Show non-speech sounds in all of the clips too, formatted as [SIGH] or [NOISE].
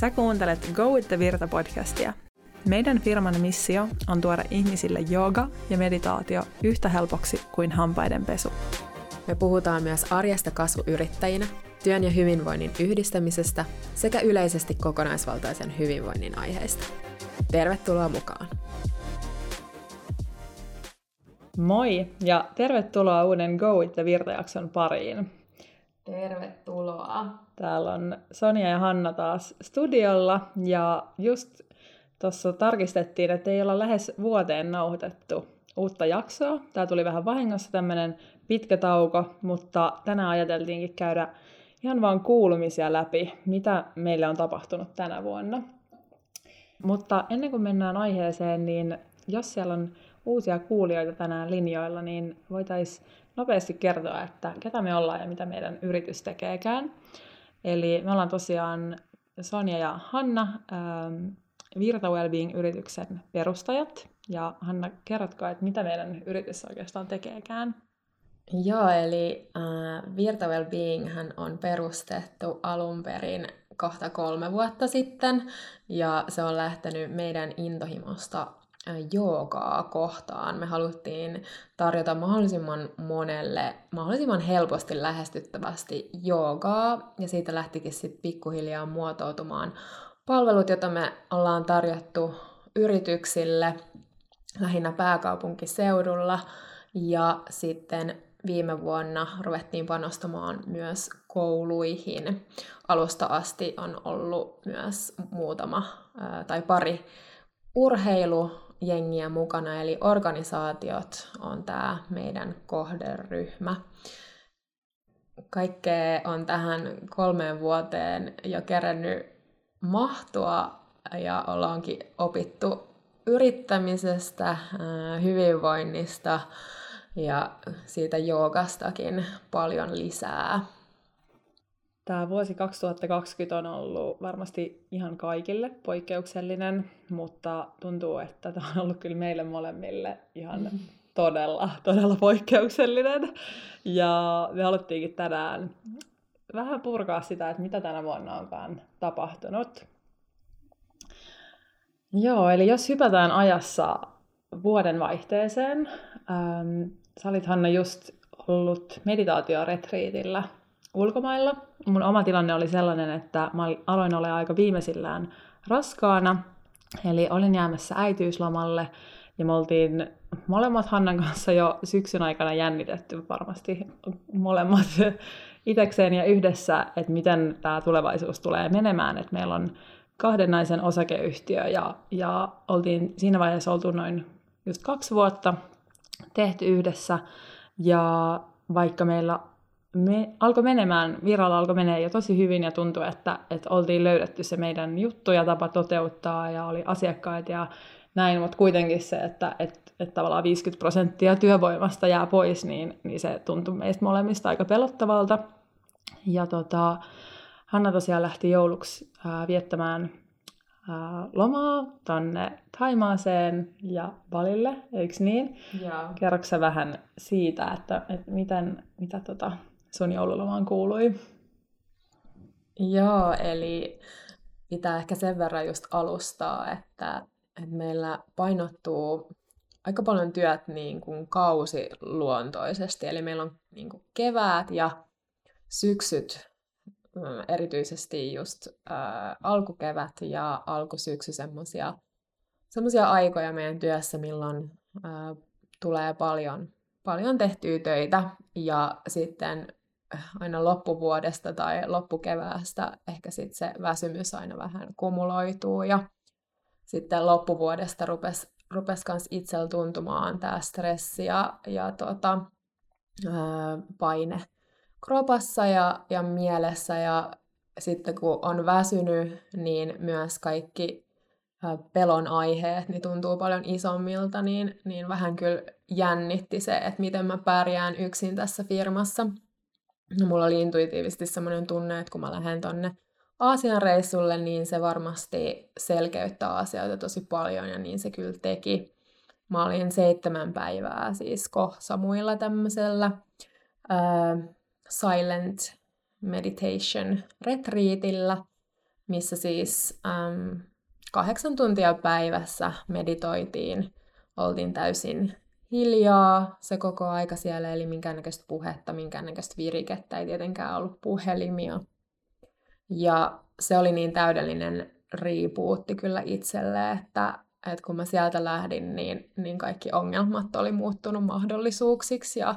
Sä kuuntelet Go with the Virta podcastia. Meidän firman missio on tuoda ihmisille jooga ja meditaatio yhtä helpoksi kuin hampaiden pesu. Me puhutaan myös arjesta kasvuyrittäjinä, työn ja hyvinvoinnin yhdistämisestä sekä yleisesti kokonaisvaltaisen hyvinvoinnin aiheista. Tervetuloa mukaan! Moi ja tervetuloa uuden Go with the Virta-jakson pariin. Tervetuloa! Täällä on Sonja ja Hanna taas studiolla ja just tuossa tarkistettiin, että ei olla lähes vuoteen nauhoitettu uutta jaksoa. Tämä tuli vähän vahingossa tämmöinen pitkä tauko, mutta tänään ajateltiinkin käydä ihan vaan kuulumisia läpi, mitä meille on tapahtunut tänä vuonna. Mutta ennen kuin mennään aiheeseen, niin jos siellä on uusia kuulijoita tänään linjoilla, niin voitaisiin nopeasti kertoa, että ketä me ollaan ja mitä meidän yritys tekeekään. Eli me ollaan tosiaan Sonja ja Hanna, ähm, Virta Wellbeing-yrityksen perustajat. Ja Hanna, kerrotko, että mitä meidän yritys oikeastaan tekeekään? Joo, eli äh, Virta Wellbeing on perustettu alun perin kohta kolme vuotta sitten, ja se on lähtenyt meidän intohimosta joogaa kohtaan. Me haluttiin tarjota mahdollisimman monelle, mahdollisimman helposti lähestyttävästi joogaa, ja siitä lähtikin sitten pikkuhiljaa muotoutumaan palvelut, joita me ollaan tarjottu yrityksille lähinnä pääkaupunkiseudulla, ja sitten viime vuonna ruvettiin panostamaan myös kouluihin. Alusta asti on ollut myös muutama tai pari urheilu jengiä mukana, eli organisaatiot on tämä meidän kohderyhmä. Kaikkea on tähän kolmeen vuoteen jo kerännyt mahtua ja ollaankin opittu yrittämisestä, hyvinvoinnista ja siitä joogastakin paljon lisää. Tämä vuosi 2020 on ollut varmasti ihan kaikille poikkeuksellinen, mutta tuntuu, että tämä on ollut kyllä meille molemmille ihan todella, todella poikkeuksellinen. Ja me haluttiinkin tänään vähän purkaa sitä, että mitä tänä vuonna onkaan tapahtunut. Joo, eli jos hypätään ajassa vuoden vaihteeseen, ähm, sä olit Hanna just ollut meditaatioretriitillä ulkomailla. Mun oma tilanne oli sellainen, että mä aloin olla aika viimeisillään raskaana, eli olin jäämässä äitiyslomalle, ja me oltiin molemmat Hannan kanssa jo syksyn aikana jännitetty varmasti molemmat [LAUGHS] itekseen ja yhdessä, että miten tämä tulevaisuus tulee menemään, että meillä on kahden naisen osakeyhtiö ja, ja oltiin siinä vaiheessa oltu noin just kaksi vuotta tehty yhdessä. Ja vaikka meillä me, alkoi menemään, viralla alkoi menee jo tosi hyvin ja tuntui, että, että oltiin löydetty se meidän juttu ja tapa toteuttaa ja oli asiakkaita ja näin, mutta kuitenkin se, että, että, että tavallaan 50 prosenttia työvoimasta jää pois, niin, niin se tuntui meistä molemmista aika pelottavalta. Ja tota, Hanna tosiaan lähti jouluksi ää, viettämään ää, lomaa tonne Taimaaseen ja Balille, eikö niin? Kerroksä vähän siitä, että, että miten, mitä tota, sun joululomaan kuului? Joo, eli pitää ehkä sen verran just alustaa, että, että meillä painottuu aika paljon työt niin kuin kausiluontoisesti. Eli meillä on niin kuin keväät ja syksyt, mm, erityisesti just ää, alkukevät ja alkusyksy semmoisia semmoisia aikoja meidän työssä, milloin ää, tulee paljon, paljon tehtyä töitä ja sitten aina loppuvuodesta tai loppukeväästä ehkä sitten se väsymys aina vähän kumuloituu ja sitten loppuvuodesta rupesi rupes kans itsellä tuntumaan tämä stressi ja, ja tota, ää, paine kropassa ja, ja mielessä ja sitten kun on väsynyt, niin myös kaikki ää, pelon aiheet niin tuntuu paljon isommilta, niin, niin vähän kyllä jännitti se, että miten mä pärjään yksin tässä firmassa. No, mulla oli intuitiivisesti semmoinen tunne, että kun mä lähden tonne Aasian reissulle, niin se varmasti selkeyttää asioita tosi paljon ja niin se kyllä teki. Mä olin seitsemän päivää siis Samuilla tämmöisellä uh, silent meditation retreatillä, missä siis äm, kahdeksan tuntia päivässä meditoitiin. Oltiin täysin hiljaa se koko aika siellä, eli minkäännäköistä puhetta, minkäännäköistä virikettä, ei tietenkään ollut puhelimia. Ja se oli niin täydellinen riipuutti kyllä itselle, että, että kun mä sieltä lähdin, niin, niin kaikki ongelmat oli muuttunut mahdollisuuksiksi ja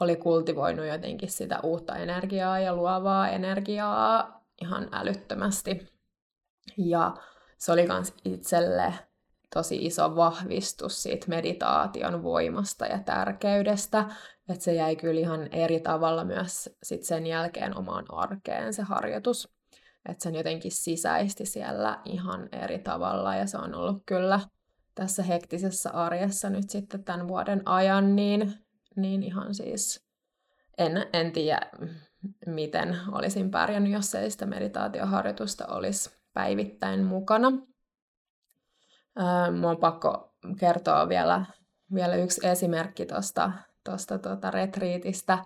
oli kultivoinut jotenkin sitä uutta energiaa ja luovaa energiaa ihan älyttömästi. Ja se oli myös itselle tosi iso vahvistus siitä meditaation voimasta ja tärkeydestä, että se jäi kyllä ihan eri tavalla myös sit sen jälkeen omaan arkeen se harjoitus. Että sen jotenkin sisäisti siellä ihan eri tavalla ja se on ollut kyllä tässä hektisessä arjessa nyt sitten tämän vuoden ajan, niin, niin ihan siis en, en tiedä, miten olisin pärjännyt, jos ei sitä meditaatioharjoitusta olisi päivittäin mukana. Mua on pakko kertoa vielä, vielä yksi esimerkki tuosta tosta, tota retriitistä.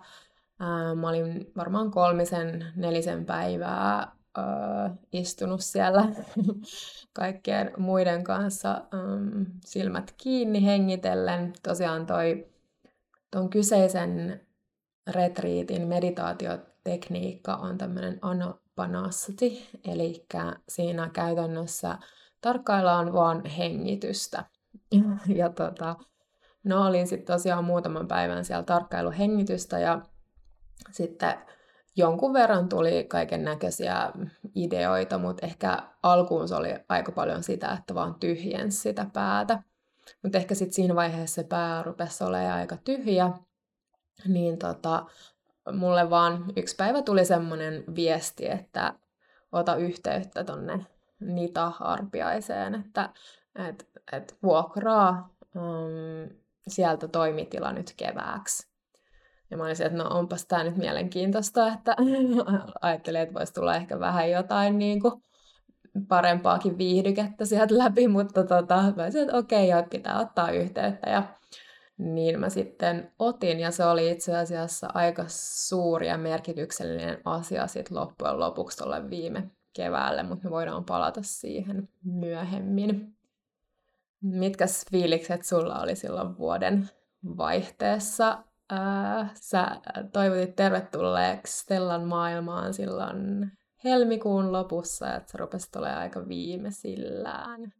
Mä olin varmaan kolmisen, nelisen päivää istunut siellä [LAUGHS] kaikkien muiden kanssa silmät kiinni hengitellen. Tosiaan toi ton kyseisen retriitin meditaatiotekniikka on tämmöinen anapanasati, eli siinä käytännössä tarkkaillaan vaan hengitystä. [LAUGHS] Ja tota, no olin sitten tosiaan muutaman päivän siellä tarkkailu hengitystä ja sitten jonkun verran tuli kaiken näköisiä ideoita, mutta ehkä alkuun se oli aika paljon sitä, että vaan tyhjensi sitä päätä. Mutta ehkä sitten siinä vaiheessa se pää rupesi olemaan aika tyhjä, niin tota, mulle vaan yksi päivä tuli semmoinen viesti, että ota yhteyttä tonne Nita-arpiaiseen, että et, et vuokraa um, sieltä toimitila nyt kevääksi. Ja mä olisin, että no onpas tämä nyt mielenkiintoista, että [LAUGHS] ajattelin, että voisi tulla ehkä vähän jotain niin kuin parempaakin viihdykettä sieltä läpi, mutta tota, mä olisin, että okei, okay, pitää ottaa yhteyttä. Ja niin mä sitten otin, ja se oli itse asiassa aika suuri ja merkityksellinen asia sitten loppujen lopuksi tuolle viime keväälle, mutta me voidaan palata siihen myöhemmin. Mitkä fiilikset sulla oli silloin vuoden vaihteessa? Ää, sä toivotit tervetulleeksi Stellan maailmaan silloin helmikuun lopussa, että se rupesi tulemaan aika viimeisillään.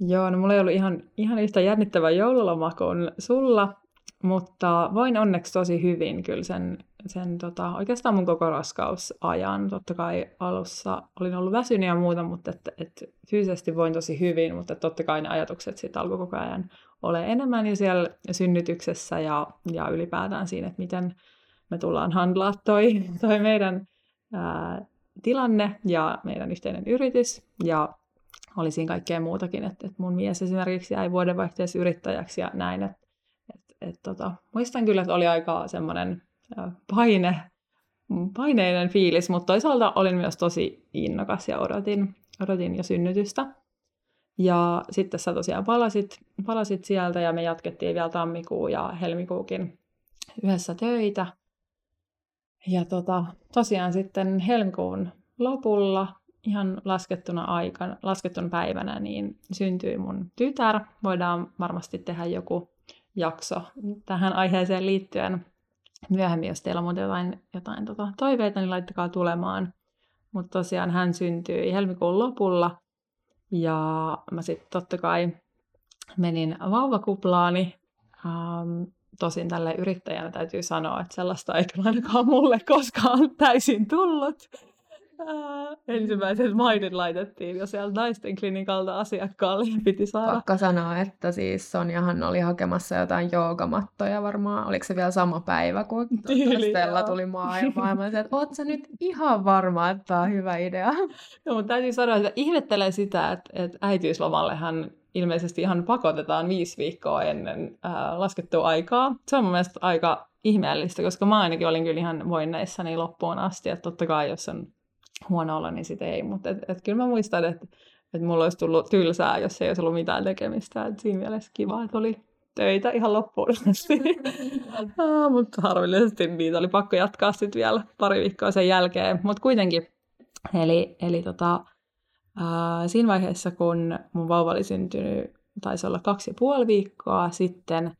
Joo, no mulla ei ollut ihan, ihan yhtä jännittävä joululoma kuin sulla, mutta voin onneksi tosi hyvin kyllä sen, sen tota, oikeastaan mun koko raskausajan. Totta kai alussa olin ollut väsynyt ja muuta, mutta et, et, fyysisesti voin tosi hyvin, mutta totta kai ne ajatukset sitten alkoi koko ajan ole enemmän jo siellä synnytyksessä ja, ja ylipäätään siinä, että miten me tullaan handlaa toi, toi meidän ää, tilanne ja meidän yhteinen yritys. Ja oli siinä kaikkea muutakin, että, että mun mies esimerkiksi jäi vuodenvaihteessa yrittäjäksi ja näin, että et, et, tota, muistan kyllä, että oli aika semmoinen paine, paineinen fiilis, mutta toisaalta olin myös tosi innokas ja odotin, odotin jo synnytystä. Ja sitten sä tosiaan palasit, palasit sieltä ja me jatkettiin vielä tammikuu ja helmikuukin yhdessä töitä. Ja tota, tosiaan sitten helmikuun lopulla ihan laskettuna aikana, laskettuna päivänä, niin syntyi mun tytär. Voidaan varmasti tehdä joku jakso tähän aiheeseen liittyen myöhemmin, jos teillä on muuten jotain, jotain tota, toiveita, niin laittakaa tulemaan. Mutta tosiaan hän syntyi helmikuun lopulla, ja mä sitten totta kai menin vauvakuplaani. Ähm, tosin tälle yrittäjänä täytyy sanoa, että sellaista ei kyllä ainakaan mulle koskaan täysin tullut. Äh, ensimmäiset mainit laitettiin jo sieltä naisten klinikalta asiakkaalle ja piti saada. Pakko sanoa, että siis Sonjahan oli hakemassa jotain joogamattoja varmaan. Oliko se vielä sama päivä, kun Tyyli, Stella joo. tuli maailmaan. Mä että oot sä nyt ihan varma, että tämä on hyvä idea. [LAUGHS] No, mutta täytyy sanoa, että ihmettelen sitä, että, että äitiyslomallehan ilmeisesti ihan pakotetaan viisi viikkoa ennen ää, laskettua aikaa. Se on mun mielestä aika ihmeellistä, koska mä ainakin olin kyllä ihan voinneissani loppuun asti, että totta kai jos on huono olla, niin sitä ei. Mutta et, et kyllä mä muistan, että et mulla olisi tullut tylsää, jos ei olisi ollut mitään tekemistä. Et siinä mielessä kiva, että oli töitä ihan loppuun asti. [LAUGHS] [LAUGHS] ah, mutta harvillisesti niitä oli pakko jatkaa sitten vielä pari viikkoa sen jälkeen. Mutta kuitenkin, eli, eli tota, Ää, siinä vaiheessa, kun mun vauva oli syntynyt, taisi olla kaksi ja puoli viikkoa sitten,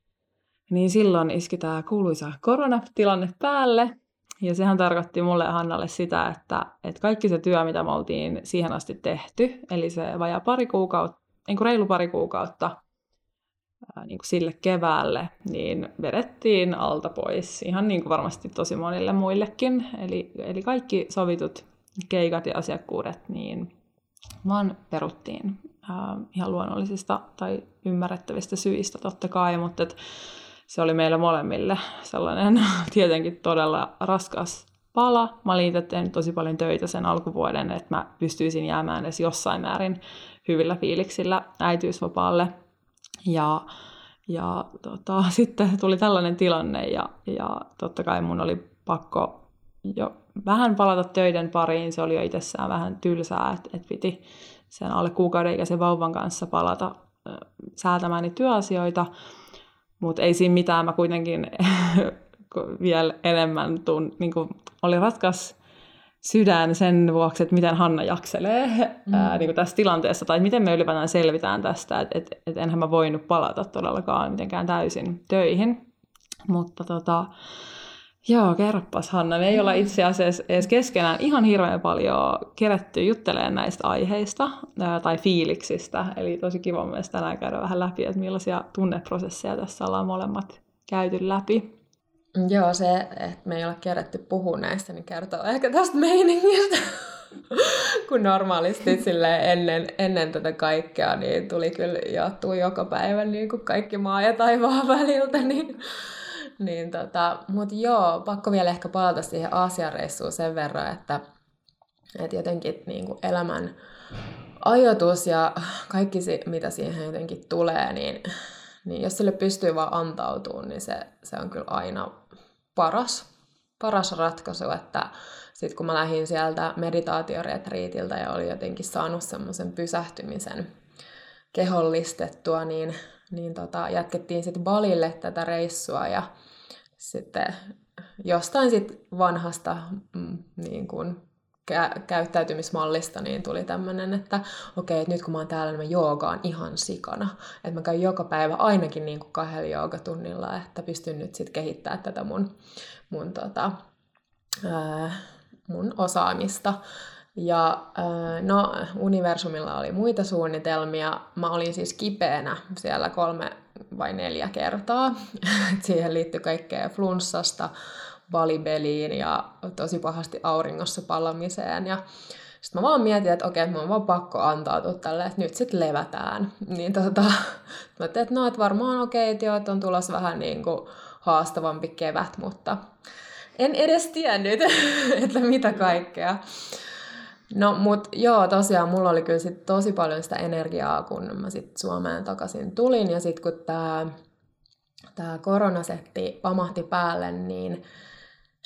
niin silloin iski tämä kuuluisa koronatilanne päälle. Ja sehän tarkoitti mulle ja Hannalle sitä, että, että kaikki se työ, mitä me oltiin siihen asti tehty, eli se vajaa pari kuukautta, niin kuin reilu pari kuukautta niin kuin sille keväälle, niin vedettiin alta pois. Ihan niin kuin varmasti tosi monille muillekin. Eli, eli kaikki sovitut keikat ja asiakkuudet, niin vaan peruttiin ihan luonnollisista tai ymmärrettävistä syistä totta kai, mutta et se oli meillä molemmille sellainen [LAUGHS] tietenkin todella raskas pala. Mä olin itse tosi paljon töitä sen alkuvuoden, että mä pystyisin jäämään edes jossain määrin hyvillä fiiliksillä äitiysvapaalle. Ja, ja tota, [LAUGHS] sitten tuli tällainen tilanne ja, ja totta kai mun oli pakko jo vähän palata töiden pariin. Se oli jo itsessään vähän tylsää, että, että piti sen alle kuukauden ikäisen vauvan kanssa palata säätämään niitä työasioita. Mutta ei siinä mitään, mä kuitenkin [LAUGHS] vielä enemmän tun, niin kuin, oli raskas sydän sen vuoksi, että miten Hanna jakselee mm. ää, niin kuin tässä tilanteessa, tai miten me ylipäätään selvitään tästä, että et, et enhän mä voinut palata todellakaan mitenkään täysin töihin. Mutta tota, Joo, kerropas Hanna. Me ei olla itse asiassa edes keskenään ihan hirveän paljon kerätty juttelemaan näistä aiheista ää, tai fiiliksistä. Eli tosi kiva mielestäni tänään käydä vähän läpi, että millaisia tunneprosesseja tässä ollaan molemmat käyty läpi. Joo, se, että me ei olla kerätty puhua näistä, niin kertoo ehkä tästä meiningistä. [LAUGHS] kun normaalisti sille ennen, ennen tätä kaikkea, niin tuli kyllä jaettua joka päivä niin kuin kaikki maa ja taivaan väliltä, niin [LAUGHS] niin tota, mutta joo, pakko vielä ehkä palata siihen Aasiareissuun sen verran, että, että jotenkin niin kuin elämän ajoitus ja kaikki se, mitä siihen jotenkin tulee, niin, niin jos sille pystyy vaan antautumaan, niin se, se on kyllä aina paras, paras ratkaisu, että sitten kun mä lähdin sieltä meditaatioretriitiltä ja olin jotenkin saanut semmoisen pysähtymisen kehollistettua, niin, niin tota, jatkettiin sitten Balille tätä reissua ja sitten jostain sit vanhasta mm, niin kuin, kä- käyttäytymismallista niin tuli tämmöinen, että okei, okay, nyt kun mä oon täällä, niin mä joogaan ihan sikana. Että mä käyn joka päivä ainakin niin kuin kahdella joogatunnilla, että pystyn nyt sitten kehittämään tätä mun, mun, tota, ää, mun osaamista. Ja no, universumilla oli muita suunnitelmia. Mä olin siis kipeänä siellä kolme vai neljä kertaa. [LAUGHS] Siihen liittyi kaikkea flunssasta, valibeliin ja tosi pahasti auringossa palamiseen. Ja sitten mä vaan mietin, että okei, mä oon vaan pakko antautua tälle, että nyt sitten levätään. Niin tota, [LAUGHS] mä että no, että varmaan okei, että joo, että on tulossa vähän niin kuin haastavampi kevät, mutta en edes tiennyt, [LAUGHS] että mitä kaikkea. No mut joo, tosiaan mulla oli kyllä sit tosi paljon sitä energiaa, kun mä sit Suomeen takaisin tulin. Ja sitten kun tämä tää koronasetti pamahti päälle, niin,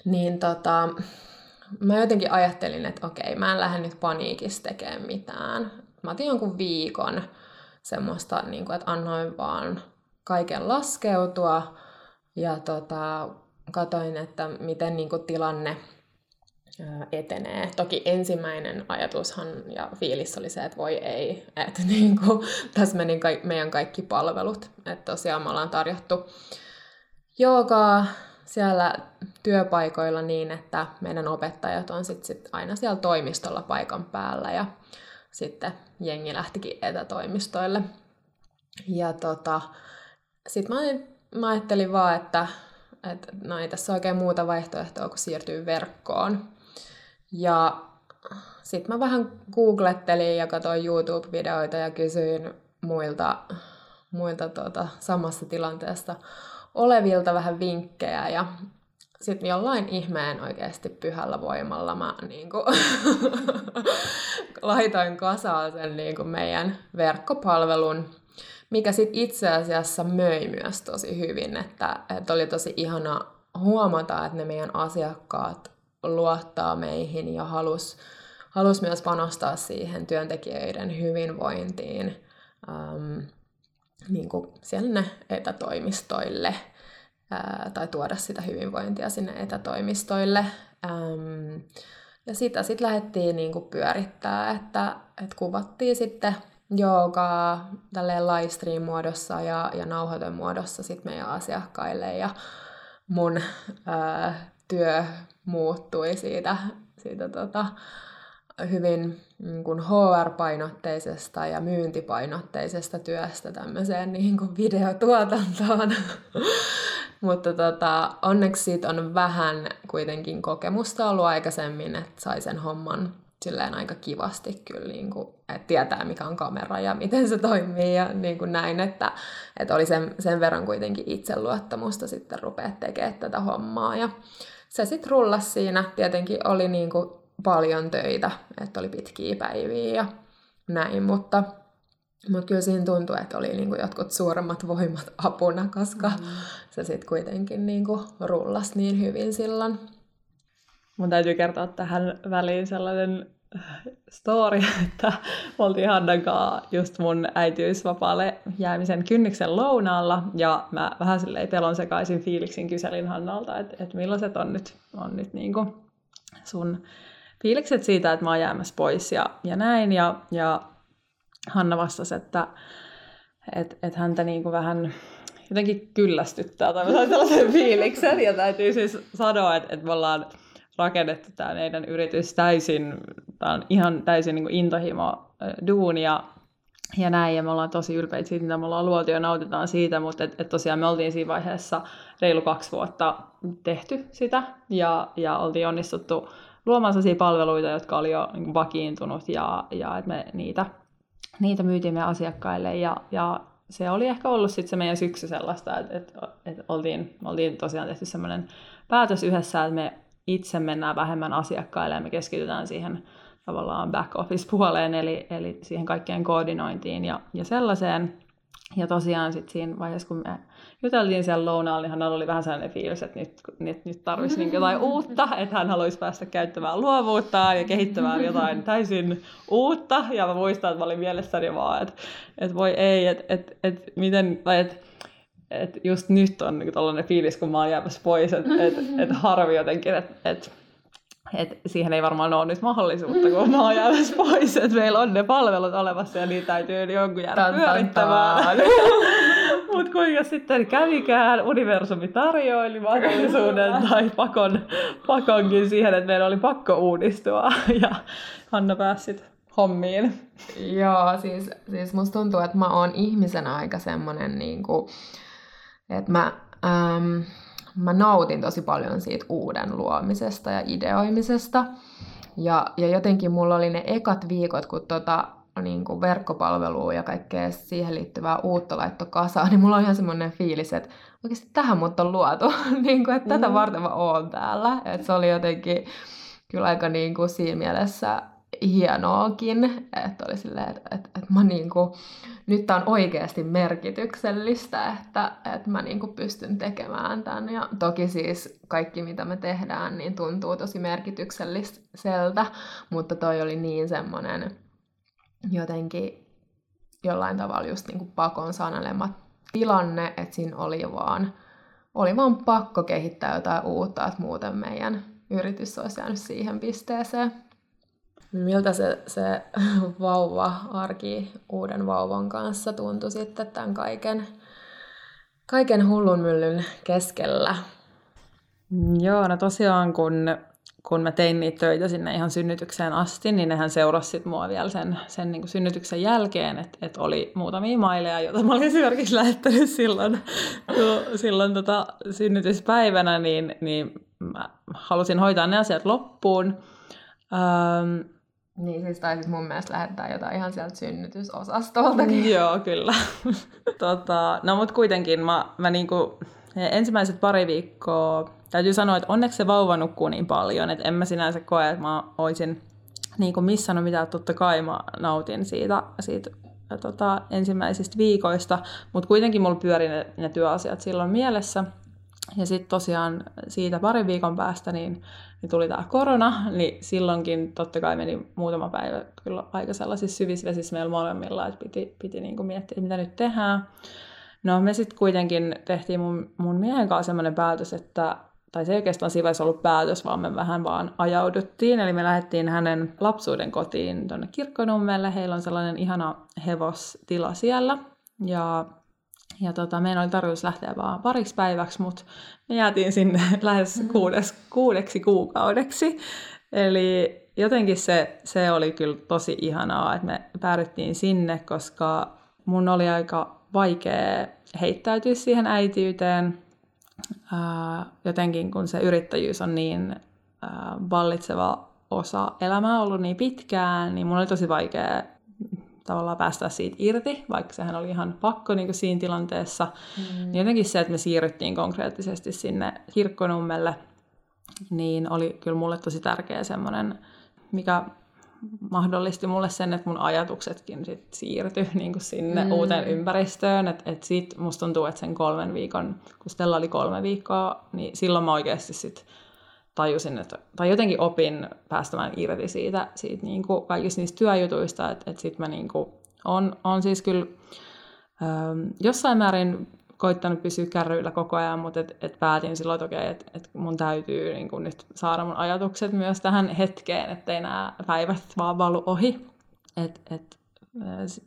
niin tota, mä jotenkin ajattelin, että okei, mä en lähde nyt paniikissa tekemään mitään. Mä otin jonkun viikon semmoista, niin kuin, että annoin vaan kaiken laskeutua. Ja tota, katoin, että miten niin kuin, tilanne etenee. Toki ensimmäinen ajatushan ja fiilis oli se, että voi ei, että [LAUGHS] niin kuin, tässä meni ka- meidän kaikki palvelut. Että tosiaan me ollaan tarjottu joogaa siellä työpaikoilla niin, että meidän opettajat on sitten sit aina siellä toimistolla paikan päällä ja sitten jengi lähtikin etätoimistoille. Ja tota, sitten mä, mä ajattelin vaan, että, että no ei tässä oikein muuta vaihtoehtoa kuin siirtyy verkkoon. Ja sitten mä vähän googlettelin ja katsoin YouTube-videoita ja kysyin muilta, muilta tuota, samassa tilanteessa olevilta vähän vinkkejä ja sitten jollain ihmeen oikeasti pyhällä voimalla mä niin kuin, [LAUGHS] laitoin kasaan sen niin kuin meidän verkkopalvelun, mikä sitten itse asiassa möi myös tosi hyvin, että, että oli tosi ihana huomata, että ne meidän asiakkaat luottaa meihin ja halus, halus myös panostaa siihen työntekijöiden hyvinvointiin ähm, niin kuin siellä etätoimistoille ää, tai tuoda sitä hyvinvointia sinne etätoimistoille. Ähm, ja sitä sitten lähdettiin niin kuin pyörittää, että, että kuvattiin sitten joogaa tälleen livestream-muodossa ja, ja nauhoiton muodossa sit meidän asiakkaille ja mun ää, työ muuttui siitä, siitä tota, hyvin niin kuin HR-painotteisesta ja myyntipainotteisesta työstä tämmöiseen niin kuin videotuotantoon. [LAUGHS] Mutta tota, onneksi siitä on vähän kuitenkin kokemusta ollut aikaisemmin, että sai sen homman silleen aika kivasti kyllä, niin kuin, että tietää mikä on kamera ja miten se toimii ja niin kuin näin, että, että oli sen, sen verran kuitenkin itseluottamusta sitten rupea tekemään tätä hommaa ja se sitten rullasi siinä, tietenkin oli niin kuin paljon töitä, että oli pitkiä päiviä ja näin, mutta, mutta kyllä siinä tuntui, että oli niin kuin jotkut suuremmat voimat apuna, koska mm. se sitten kuitenkin niin kuin rullasi niin hyvin silloin. Mun täytyy kertoa tähän väliin sellainen story, [LAUGHS] että me oltiin Hannan just mun äitiysvapaalle jäämisen kynnyksen lounaalla, ja mä vähän silleen pelon sekaisin fiiliksin kyselin Hannalta, että, että millaiset on nyt, on nyt niin kuin sun fiilikset siitä, että mä oon jäämässä pois ja, ja näin, ja, ja Hanna vastasi, että et, et häntä niin kuin vähän jotenkin kyllästyttää tai sellaisen [LAUGHS] fiiliksen, ja täytyy siis sanoa, että, että me ollaan rakennettu tämä meidän yritys täysin, tämä on ihan täysin niin intohimo duunia ja näin, ja me ollaan tosi ylpeitä siitä, mitä me ollaan luotu ja nautitaan siitä, mutta et, et tosiaan me oltiin siinä vaiheessa reilu kaksi vuotta tehty sitä, ja, ja oltiin onnistuttu luomaan sellaisia palveluita, jotka oli jo niin vakiintunut, ja, ja että me niitä, niitä myytiin meidän asiakkaille, ja, ja se oli ehkä ollut sitten se meidän syksy sellaista, että, että, että oltiin, oltiin tosiaan tehty semmoinen päätös yhdessä, että me itse mennään vähemmän asiakkaille ja me keskitytään siihen tavallaan back office puoleen, eli, eli siihen kaikkien koordinointiin ja, ja sellaiseen. Ja tosiaan sitten siinä vaiheessa, kun me juteltiin siellä lounaalla, niin hän oli vähän sellainen fiilis, että nyt, nyt, nyt tarvitsisi niin jotain [LAUGHS] uutta, että hän haluaisi päästä käyttämään luovuuttaan ja kehittämään jotain täysin uutta. Ja mä muistan, että mä olin mielessäni vaan, että, että voi ei, että, että, että miten, tai että et just nyt on niin tällainen fiilis, kun mä oon jäämässä pois, että et, et harvi jotenkin, että et, et siihen ei varmaan ole nyt mahdollisuutta, kun mä oon jäämässä pois, että meillä on ne palvelut olemassa ja niitä täytyy jonkun jäädä pyörittämään. [LAUGHS] Mutta kuinka sitten kävikään, universumi tarjoili mahdollisuuden [LAUGHS] tai pakon, pakonkin siihen, että meillä oli pakko uudistua. [LAUGHS] Ja Hanna pääsit hommiin. Joo, siis, siis musta tuntuu, että mä oon ihmisenä aika semmonen niin kuin, et mä, ähm, mä nautin tosi paljon siitä uuden luomisesta ja ideoimisesta. Ja, ja jotenkin mulla oli ne ekat viikot, kun tota, niin kuin verkkopalvelua ja kaikkea siihen liittyvää uutta laitto kasaan, niin mulla on ihan semmoinen fiilis, että oikeasti tähän mut on luotu, [LAUGHS] niin kuin, että mm. tätä varten mä oon täällä. Että se oli jotenkin kyllä aika niin kuin siinä mielessä hienoakin, että oli silleen, että, että, että mä niinku, nyt tää on oikeasti merkityksellistä, että, että mä niinku pystyn tekemään tämän. Ja toki siis kaikki, mitä me tehdään, niin tuntuu tosi merkitykselliseltä, mutta toi oli niin semmoinen jotenkin jollain tavalla just niinku pakon sanelema tilanne, että siinä oli vaan, oli vaan pakko kehittää jotain uutta, että muuten meidän yritys olisi jäänyt siihen pisteeseen. Miltä se, se [LAUGHS] vauva-arki uuden vauvan kanssa tuntui sitten tämän kaiken, kaiken hullun myllyn keskellä? Joo, no tosiaan kun, kun mä tein niitä töitä sinne ihan synnytykseen asti, niin nehän seurasi mua vielä sen, sen niin kuin synnytyksen jälkeen, että et oli muutamia maileja, joita mä olin esimerkiksi lähettänyt silloin, [LAUGHS] silloin tota synnytyspäivänä, niin, niin mä halusin hoitaa ne asiat loppuun. Ähm, niin, siis taisit mun mielestä lähettää jotain ihan sieltä synnytysosastoltakin. [LAUGHS] Joo, kyllä. tota, no mut kuitenkin mä, mä niinku, ensimmäiset pari viikkoa, täytyy sanoa, että onneksi se vauva nukkuu niin paljon, että en mä sinänsä koe, että mä oisin niin kuin missannut mitään, totta kai mä nautin siitä, siitä tota, ensimmäisistä viikoista, mutta kuitenkin mulla pyöri ne, ne työasiat silloin mielessä. Ja sitten tosiaan siitä parin viikon päästä niin niin tuli tämä korona, niin silloinkin totta kai meni muutama päivä kyllä aika sellaisissa syvissä vesissä meillä molemmilla, että piti, piti niin kuin miettiä, että mitä nyt tehdään. No me sitten kuitenkin tehtiin mun, mun miehen kanssa sellainen päätös, että tai se ei oikeastaan siinä ollut päätös, vaan me vähän vaan ajauduttiin. Eli me lähdettiin hänen lapsuuden kotiin tuonne Kirkkonummelle. Heillä on sellainen ihana hevostila siellä. Ja, ja tota, meidän oli tarkoitus lähteä vaan pariksi päiväksi, mutta me jäätiin sinne [LAUGHS] lähes mm. kuudes, kuudeksi kuukaudeksi. Eli jotenkin se, se oli kyllä tosi ihanaa, että me päädyttiin sinne, koska mun oli aika vaikea heittäytyä siihen äitiyteen. Ää, jotenkin kun se yrittäjyys on niin ää, vallitseva osa elämää ollut niin pitkään, niin mun oli tosi vaikea tavallaan päästä siitä irti, vaikka sehän oli ihan pakko niin kuin siinä tilanteessa. Mm. Niin jotenkin se, että me siirryttiin konkreettisesti sinne kirkkonummelle, niin oli kyllä mulle tosi tärkeä semmoinen, mikä mahdollisti mulle sen, että mun ajatuksetkin sit siirtyi [LAUGHS] niin kuin sinne mm. uuteen ympäristöön. Että et sit musta tuntuu, että sen kolmen viikon, kun Stella oli kolme viikkoa, niin silloin mä oikeasti sit tajusin, että, tai jotenkin opin päästämään irti siitä, siitä niin kuin kaikista niistä työjutuista, että, että sitten mä niin kuin on, on siis kyllä ähm, jossain määrin koittanut pysyä kärryillä koko ajan, mutta et, et päätin silloin, että okei, että et mun täytyy niin kun nyt saada mun ajatukset myös tähän hetkeen, ettei nämä päivät vaan valu ohi. Et, et,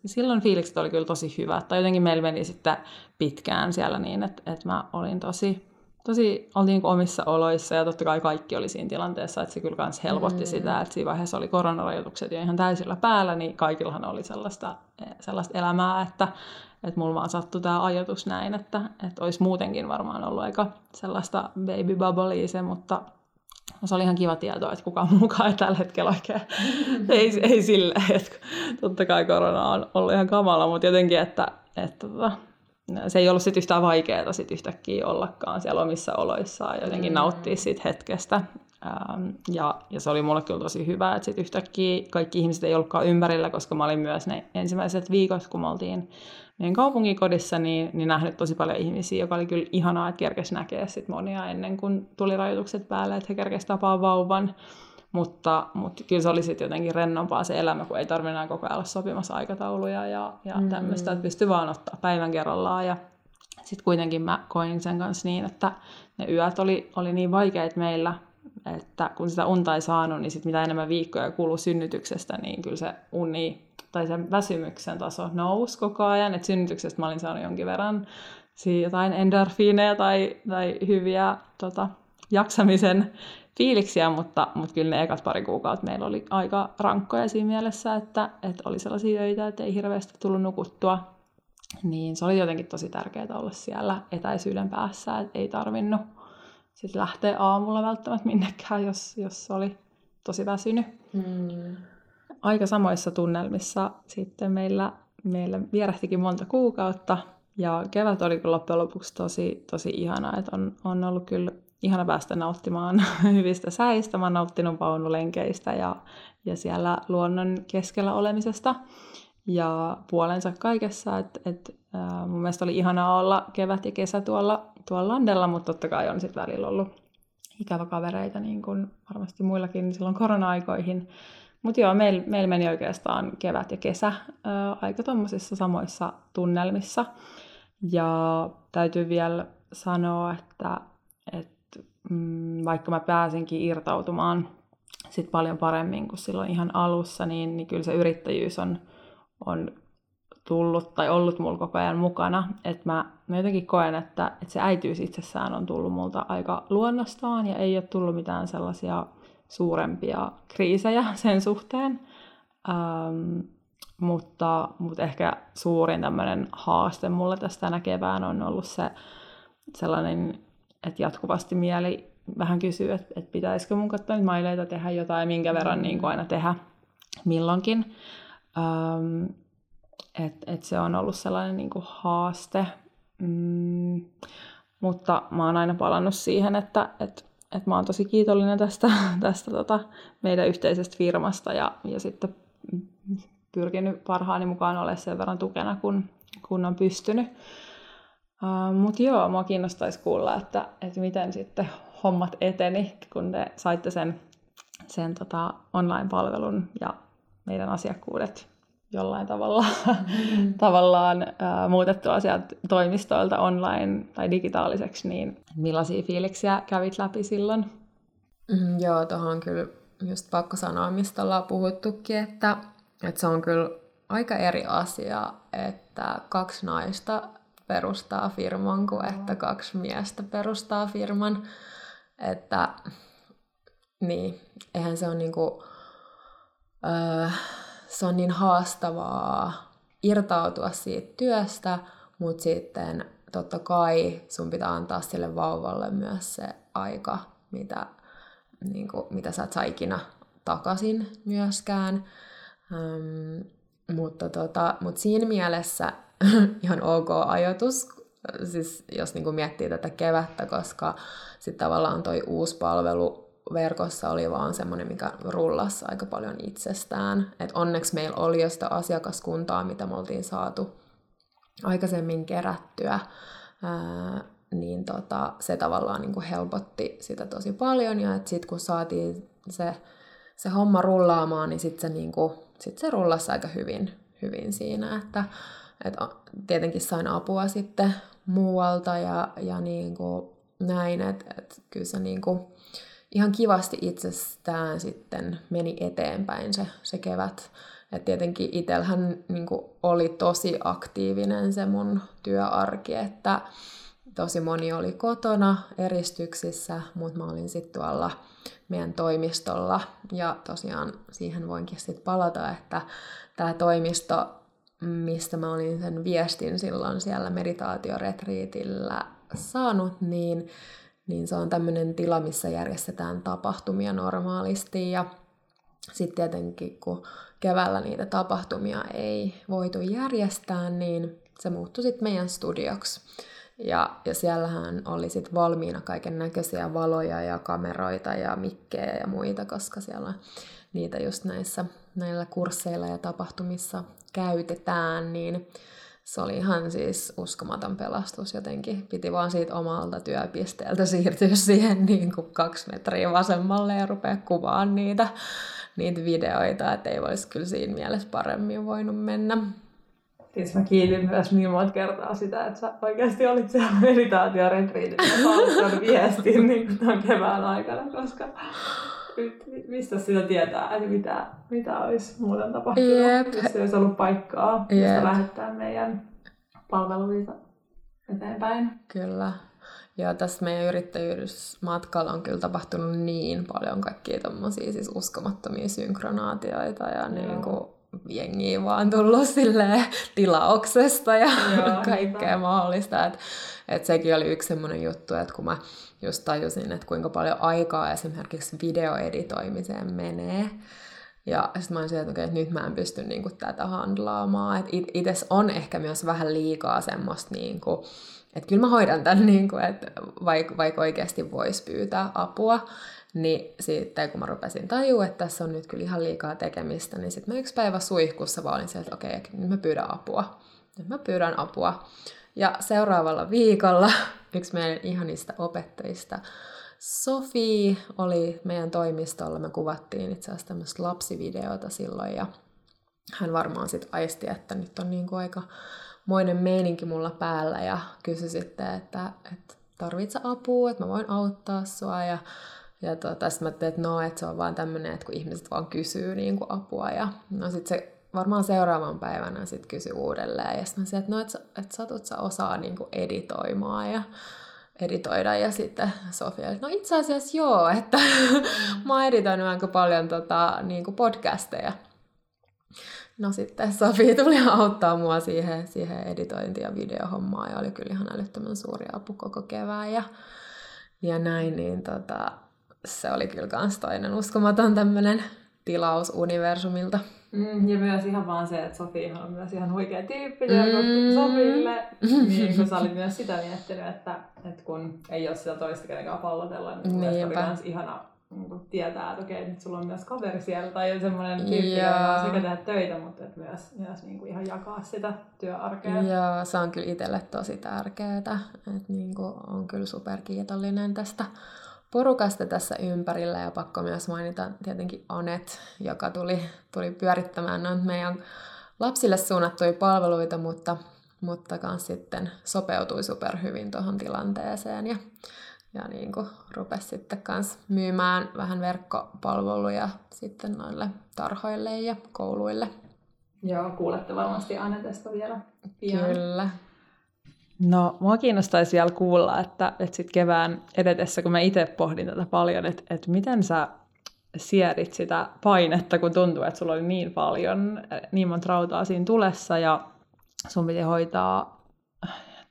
silloin fiilikset oli kyllä tosi hyvät, tai jotenkin meillä meni sitten pitkään siellä niin, että, että mä olin tosi, tosi oltiin niin omissa oloissa ja totta kai kaikki oli siinä tilanteessa, että se kyllä myös helpotti mm. sitä, että siinä vaiheessa oli koronarajoitukset jo ihan täysillä päällä, niin kaikillahan oli sellaista, sellaista elämää, että että mulla vaan sattui tämä ajatus näin, että, että olisi muutenkin varmaan ollut aika sellaista baby bubblea se, mutta se oli ihan kiva tietoa, että kukaan mukaan ei tällä hetkellä oikein, [LAUGHS] ei, ei sille, että totta kai korona on ollut ihan kamala, mutta jotenkin, että, että tota, se ei ollut sit yhtään vaikeaa sit yhtäkkiä ollakaan siellä omissa oloissaan ja jotenkin mm. nauttia siitä hetkestä. Ähm, ja, ja se oli mulle kyllä tosi hyvä, että sitten yhtäkkiä kaikki ihmiset ei ollutkaan ympärillä, koska mä olin myös ne ensimmäiset viikot, kun me oltiin meidän kaupunkikodissa, niin, niin nähnyt tosi paljon ihmisiä, joka oli kyllä ihanaa, että kerkesi näkeä sit monia ennen kuin tuli rajoitukset päälle, että he kerkesi tapaa vauvan. Mutta, mutta kyllä se oli sitten jotenkin rennompaa se elämä, kun ei tarvitse enää koko ajan olla sopimassa aikatauluja ja, ja mm. tämmöistä, että pystyy vaan ottaa päivän kerrallaan. Ja sitten kuitenkin mä koin sen kanssa niin, että ne yöt oli, oli niin vaikeat meillä, että kun sitä unta ei saanut, niin sit mitä enemmän viikkoja kuuluu synnytyksestä, niin kyllä se uni tai sen väsymyksen taso nousi koko ajan. Et synnytyksestä mä olin saanut jonkin verran jotain endorfiineja tai, tai hyviä tota, jaksamisen fiiliksiä, mutta, mutta kyllä ne ekat pari kuukautta meillä oli aika rankkoja siinä mielessä, että, että oli sellaisia öitä, että ei hirveästi tullut nukuttua. Niin se oli jotenkin tosi tärkeää olla siellä etäisyyden päässä, että ei tarvinnut sitten lähteä aamulla välttämättä minnekään, jos, jos oli tosi väsynyt. Mm aika samoissa tunnelmissa sitten meillä, meillä vierähtikin monta kuukautta. Ja kevät oli kyllä loppujen lopuksi tosi, tosi ihana, että on, on ollut kyllä ihana päästä nauttimaan [LAUGHS] hyvistä säistä. Mä oon nauttinut vaunulenkeistä ja, ja siellä luonnon keskellä olemisesta ja puolensa kaikessa. Et, et, äh, mun mielestä oli ihana olla kevät ja kesä tuolla, tuolla landella, mutta totta kai on sitten välillä ollut ikävä kavereita, niin kuin varmasti muillakin silloin korona-aikoihin. Mutta joo, meillä meil meni oikeastaan kevät ja kesä ää, aika tuommoisissa samoissa tunnelmissa. Ja täytyy vielä sanoa, että, että mm, vaikka mä pääsinkin irtautumaan sit paljon paremmin kuin silloin ihan alussa, niin, niin kyllä se yrittäjyys on, on tullut tai ollut mulla koko ajan mukana. Että mä, mä jotenkin koen, että, että se äityys itsessään on tullut multa aika luonnostaan ja ei ole tullut mitään sellaisia suurempia kriisejä [LAUGHS] sen suhteen. Ähm, mutta, mutta ehkä suurin tämmöinen haaste mulle tästä tänä kevään on ollut se sellainen, että jatkuvasti mieli vähän kysyy, että, että pitäisikö mun katsoa nyt maileita tehdä jotain, minkä verran niin kuin aina tehdä milloinkin. Ähm, että et se on ollut sellainen niin kuin haaste. Mm, mutta mä oon aina palannut siihen, että, että että mä oon tosi kiitollinen tästä, [LAUGHS] tästä tota meidän yhteisestä firmasta ja, ja sitten pyrkinyt parhaani mukaan olemaan sen verran tukena, kun, kun on pystynyt. Uh, Mutta joo, mua kiinnostaisi kuulla, että, että miten sitten hommat eteni, kun te saitte sen, sen tota online-palvelun ja meidän asiakkuudet jollain tavalla mm. [LAUGHS] tavallaan äh, muutettu asiat toimistoilta online tai digitaaliseksi, niin millaisia fiiliksiä kävit läpi silloin? Mm, joo, tuohon on kyllä just pakko sanoa, mistä ollaan puhuttukin, että, että se on kyllä aika eri asia, että kaksi naista perustaa firman kuin että kaksi miestä perustaa firman. Että niin, eihän se ole niinku, öö, se on niin haastavaa irtautua siitä työstä, mutta sitten totta kai sun pitää antaa sille vauvalle myös se aika, mitä, niin kuin, mitä sä et saa ikinä takaisin myöskään. Ähm, mutta, tota, mutta siinä mielessä [LAUGHS] ihan ok ajatus, siis jos niin kuin miettii tätä kevättä, koska sitten tavallaan toi uusi palvelu verkossa oli vaan semmoinen, mikä rullassa aika paljon itsestään. Et onneksi meillä oli jo sitä asiakaskuntaa, mitä me oltiin saatu aikaisemmin kerättyä, ää, niin tota, se tavallaan niin kuin helpotti sitä tosi paljon. Ja sitten kun saatiin se, se homma rullaamaan, niin sitten se, niin sit se rullasi aika hyvin, hyvin siinä, että et tietenkin sain apua sitten muualta ja, ja niin kuin näin, että et kyllä se niin kuin, ihan kivasti itsestään sitten meni eteenpäin se, se kevät. Et tietenkin itsellähän niin oli tosi aktiivinen se mun työarki, että tosi moni oli kotona eristyksissä, mutta mä olin sitten tuolla meidän toimistolla. Ja tosiaan siihen voinkin sitten palata, että tämä toimisto, mistä mä olin sen viestin silloin siellä meditaatioretriitillä saanut, niin niin se on tämmöinen tila, missä järjestetään tapahtumia normaalisti ja sitten tietenkin kun keväällä niitä tapahtumia ei voitu järjestää, niin se muuttui sitten meidän studioksi. Ja, ja siellähän oli sitten valmiina kaiken näköisiä valoja ja kameroita ja mikkejä ja muita, koska siellä niitä just näissä näillä kursseilla ja tapahtumissa käytetään, niin se oli ihan siis uskomaton pelastus jotenkin. Piti vaan siitä omalta työpisteeltä siirtyä [LAUGHS] siihen niin kuin kaksi metriä vasemmalle ja rupea kuvaan niitä, niitä videoita, että ei olisi kyllä siinä mielessä paremmin voinut mennä. Siis mä kiitin myös niin monta kertaa sitä, että sä oikeasti olit siellä meditaatioretriitillä ja viestin niin kevään aikana, koska mistä sitä tietää, että mitä, mitä olisi muuten tapahtunut, Jep. jos ei olisi ollut paikkaa, Jep. mistä lähettää meidän palveluita eteenpäin. Kyllä. Ja tässä meidän yrittäjyysmatkalla on kyllä tapahtunut niin paljon kaikkia tommosia siis uskomattomia synkronaatioita ja Joo. niin kuin jengiä vaan tullut silleen tilauksesta ja Joo, [LAUGHS] kaikkea hyvä. mahdollista. Että et sekin oli yksi semmoinen juttu, että kun mä just tajusin, että kuinka paljon aikaa esimerkiksi videoeditoimiseen menee, ja sitten mä olisin, että, nyt mä en pysty niinku tätä handlaamaan. Että it, itse on ehkä myös vähän liikaa semmoista, niinku, että kyllä mä hoidan tämän, niinku, että vaikka vaik oikeasti voisi pyytää apua. Niin sitten kun mä rupesin tajua, että tässä on nyt kyllä ihan liikaa tekemistä, niin sitten mä yksi päivä suihkussa vaan olin sieltä, että okei, okay, nyt mä pyydän apua. Nyt mä pyydän apua. Ja seuraavalla viikolla [LAUGHS] yksi meidän ihanista opettajista, Sofi, oli meidän toimistolla. Me kuvattiin itse asiassa tämmöistä lapsivideota silloin ja hän varmaan sitten aisti, että nyt on niinku aika moinen meininki mulla päällä ja kysyi sitten, että, että tarvitset apua, että mä voin auttaa sua ja ja tota, mä ajattelin, että no, että se on vaan tämmöinen, että kun ihmiset vaan kysyy niin kuin apua. Ja no sitten se varmaan seuraavan päivänä sit kysyi uudelleen. Ja sitten mä että no, että, että satut sä osaa niin kuin editoimaan ja editoida. Ja sitten Sofia, että no itse asiassa joo, että [LAUGHS] mä oon editoinut aika paljon tota, niin kuin podcasteja. No sitten Sofi tuli auttaa mua siihen, siihen editointi- ja videohommaan ja oli kyllä ihan älyttömän suuri apu koko kevään ja, ja näin, niin tota, se oli kyllä kans toinen uskomaton tämmönen tilaus universumilta. Mm, ja myös ihan vaan se, että Sofi on myös ihan huikea tyyppi, mm. Sofille, niin kun sä olit myös sitä miettinyt, että, että kun ei ole sitä toista kenenkään pallotella, niin Niinpä. oli myös ihana niin tietää, että okei, nyt sulla on myös kaveri siellä, tai semmoinen tyyppi, joka sekä tehdä töitä, mutta että myös, myös niin kuin ihan jakaa sitä työarkea. Joo, se on kyllä itselle tosi tärkeää, että niin kuin on kyllä superkiitollinen tästä porukasta tässä ympärillä ja pakko myös mainita tietenkin Anet, joka tuli, tuli pyörittämään noita meidän lapsille suunnattuja palveluita, mutta, mutta kans sitten sopeutui superhyvin tuohon tilanteeseen ja, ja niin kuin rupesi sitten kans myymään vähän verkkopalveluja sitten noille tarhoille ja kouluille. Joo, kuulette varmasti aina tästä vielä pian. Kyllä. No, mua kiinnostaisi vielä kuulla, että, että sit kevään edetessä, kun mä itse pohdin tätä paljon, että, että miten sä siedit sitä painetta, kun tuntuu, että sulla oli niin paljon, niin monta rautaa siinä tulessa ja sun piti hoitaa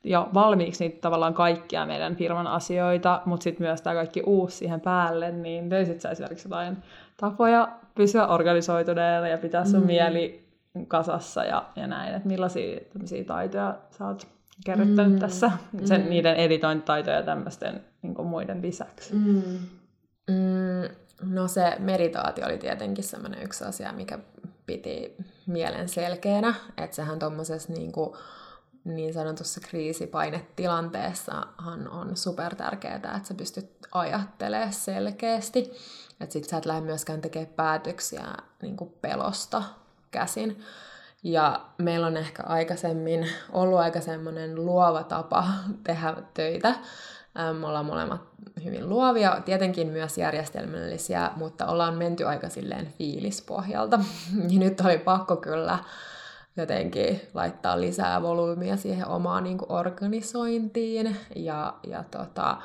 jo valmiiksi niitä tavallaan kaikkia meidän firman asioita, mutta sitten myös tämä kaikki uusi siihen päälle, niin löysit sä esimerkiksi jotain tapoja pysyä organisoituneena ja pitää sun mm. mieli kasassa ja, ja näin, että millaisia taitoja sä oot kerryttänyt mm. tässä, sen, mm. niiden editointitaitoja ja tämmöisten niin muiden lisäksi? Mm. Mm. No se meditaatio oli tietenkin semmoinen yksi asia, mikä piti mielen selkeänä, että sehän tuommoisessa niin, niin sanotussa kriisipainetilanteessahan on super tärkeää, että sä pystyt ajattelemaan selkeästi, että sit sä et lähde myöskään tekemään päätöksiä niin pelosta käsin. Ja meillä on ehkä aikaisemmin ollut aika semmoinen luova tapa [LAUGHS] tehdä töitä. Me ollaan molemmat hyvin luovia, tietenkin myös järjestelmällisiä, mutta ollaan menty aika silleen fiilispohjalta. [LAUGHS] Ja nyt oli pakko kyllä jotenkin laittaa lisää volyymia siihen omaan niin kuin organisointiin. Ja, ja tota,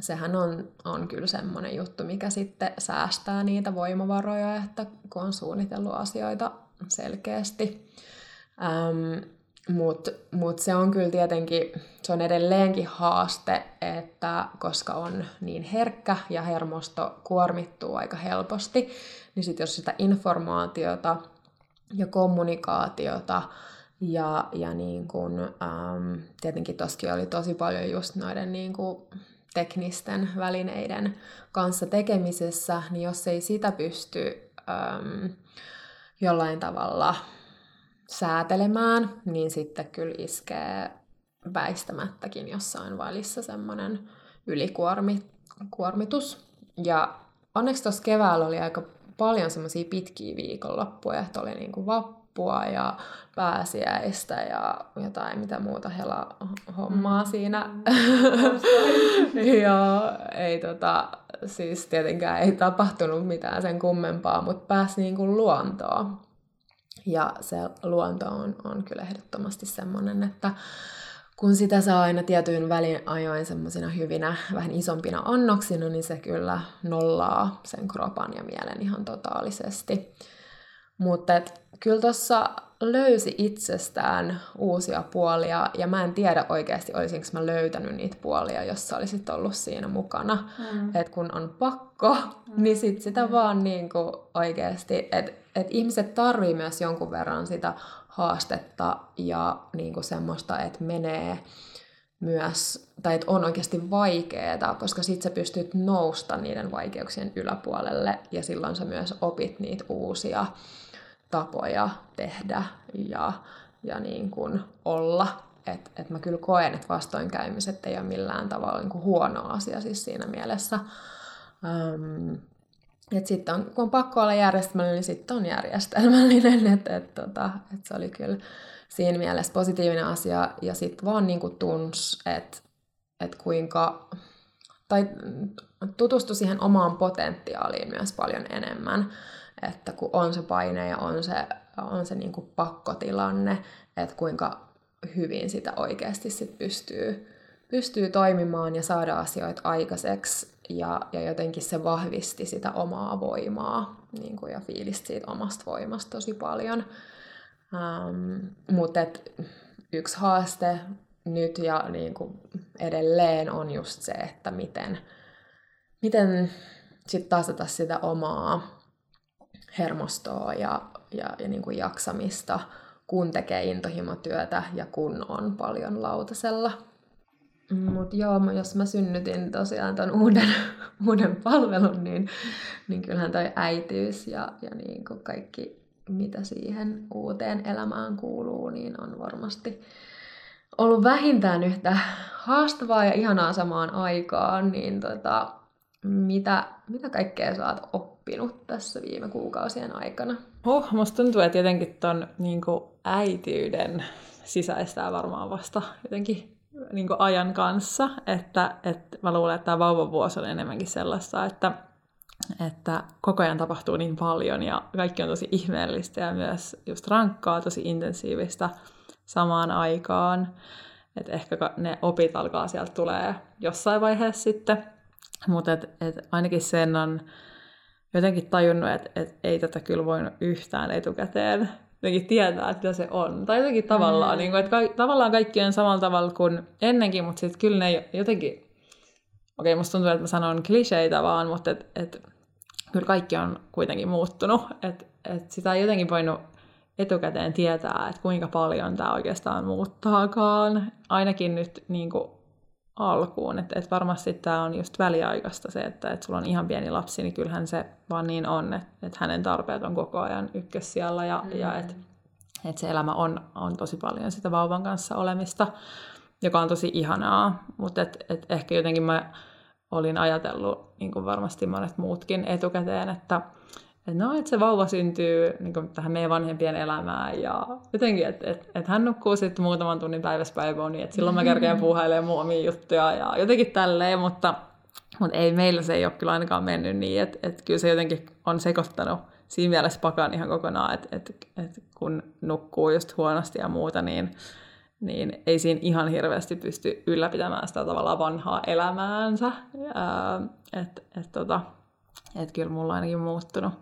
sehän on, on kyllä semmoinen juttu, mikä sitten säästää niitä voimavaroja, että kun on suunnitellut asioita selkeästi. Ähm, Mutta mut se on kyllä tietenkin, se on edelleenkin haaste, että koska on niin herkkä ja hermosto kuormittuu aika helposti, niin sitten jos sitä informaatiota ja kommunikaatiota ja, ja niin kun, ähm, tietenkin toskin oli tosi paljon just noiden niin kun, teknisten välineiden kanssa tekemisessä, niin jos ei sitä pysty ähm, jollain tavalla säätelemään, niin sitten kyllä iskee väistämättäkin jossain välissä semmoinen ylikuormitus. Ja onneksi tuossa keväällä oli aika paljon semmoisia pitkiä viikonloppuja, että oli niinku vappua ja pääsiäistä ja jotain mitä muuta hela hommaa mm. siinä. [LAUGHS] Ja ei tota, siis tietenkään ei tapahtunut mitään sen kummempaa, mutta pääsi niinku luontoon. Ja se luonto on, on kyllä ehdottomasti semmoinen, että kun sitä saa aina tietyin välin ajoin semmoisina hyvinä, vähän isompina annoksina, niin se kyllä nollaa sen kropan ja mielen ihan totaalisesti. Mutta kyllä tuossa löysi itsestään uusia puolia, ja mä en tiedä oikeasti, olisinko mä löytänyt niitä puolia, jos sä olisit ollut siinä mukana. Mm. Että kun on pakko, mm. niin sit sitä mm. vaan niinku oikeasti, että et ihmiset tarvii myös jonkun verran sitä haastetta ja niinku semmoista, että menee myös, tai että on oikeasti vaikeaa, koska sit sä pystyt nousta niiden vaikeuksien yläpuolelle, ja silloin sä myös opit niitä uusia tapoja tehdä ja, ja niin kuin olla. Että et mä kyllä koen, että vastoinkäymiset ei ole millään tavalla niin kuin huono asia siis siinä mielessä. Um, et sitten on, kun on pakko olla järjestelmällinen, niin sitten on järjestelmällinen. [LAUGHS] Että et, tota, et se oli kyllä siinä mielessä positiivinen asia. Ja sitten vaan niin kuin tuns, että et kuinka... Tai tutustu siihen omaan potentiaaliin myös paljon enemmän että kun on se paine ja on se, on se niin kuin pakkotilanne, että kuinka hyvin sitä oikeasti sit pystyy, pystyy toimimaan ja saada asioita aikaiseksi ja, ja jotenkin se vahvisti sitä omaa voimaa niin kuin, ja fiilistä siitä omasta voimasta tosi paljon. Ähm, mutta yksi haaste nyt ja niin kuin edelleen on just se, että miten, miten sitten tasata sitä omaa hermostoa ja, ja, ja niin kuin jaksamista, kun tekee intohimotyötä ja kun on paljon lautasella. Mutta joo, jos mä synnytin tosiaan ton uuden, [LAUGHS] uuden palvelun, niin, niin kyllähän toi äitiys ja, ja niin kuin kaikki, mitä siihen uuteen elämään kuuluu, niin on varmasti ollut vähintään yhtä haastavaa ja ihanaa samaan aikaan, niin tota, mitä, mitä kaikkea saat oppia oppinut tässä viime kuukausien aikana? Oh, musta tuntuu, että jotenkin ton niin äitiyden sisäistää varmaan vasta jotenkin niin ajan kanssa, että, että mä luulen, että tämä vauvavuosi on enemmänkin sellaista, että, että koko ajan tapahtuu niin paljon ja kaikki on tosi ihmeellistä ja myös just rankkaa, tosi intensiivistä samaan aikaan. Että ehkä ne opit alkaa sieltä tulee jossain vaiheessa sitten. Mutta et, et ainakin sen on jotenkin tajunnut, että et ei tätä kyllä voinut yhtään etukäteen jotenkin tietää, että mitä se on. Tai jotenkin tavallaan, mm. niin kuin, että ka- tavallaan kaikki on samalla tavalla kuin ennenkin, mutta sitten kyllä ne jotenkin, okei okay, musta tuntuu, että mä sanon kliseitä vaan, mutta et, et, kyllä kaikki on kuitenkin muuttunut. Että et sitä ei jotenkin voinut etukäteen tietää, että kuinka paljon tämä oikeastaan muuttaakaan. Ainakin nyt niin kuin alkuun. Että et varmasti tämä on just väliaikaista se, että et sulla on ihan pieni lapsi, niin kyllähän se vaan niin on, että et hänen tarpeet on koko ajan ykkössijalla ja, mm. ja että et se elämä on, on tosi paljon sitä vauvan kanssa olemista, joka on tosi ihanaa. Mutta et, et ehkä jotenkin mä olin ajatellut, niin kuin varmasti monet muutkin etukäteen, että että no, että se vauva syntyy niin kuin tähän meidän vanhempien elämään ja jotenkin, että et, et hän nukkuu sitten muutaman tunnin päivässä päivään, niin että silloin mä kerkeen puuhailemaan mun omia juttuja ja jotenkin tälleen, mutta, mutta ei meillä se ei ole kyllä ainakaan mennyt niin, että, että kyllä se jotenkin on sekoittanut siinä mielessä pakan ihan kokonaan, että, että, että kun nukkuu just huonosti ja muuta, niin, niin ei siinä ihan hirveästi pysty ylläpitämään sitä tavallaan vanhaa elämäänsä. Että et, tota, et kyllä mulla on ainakin muuttunut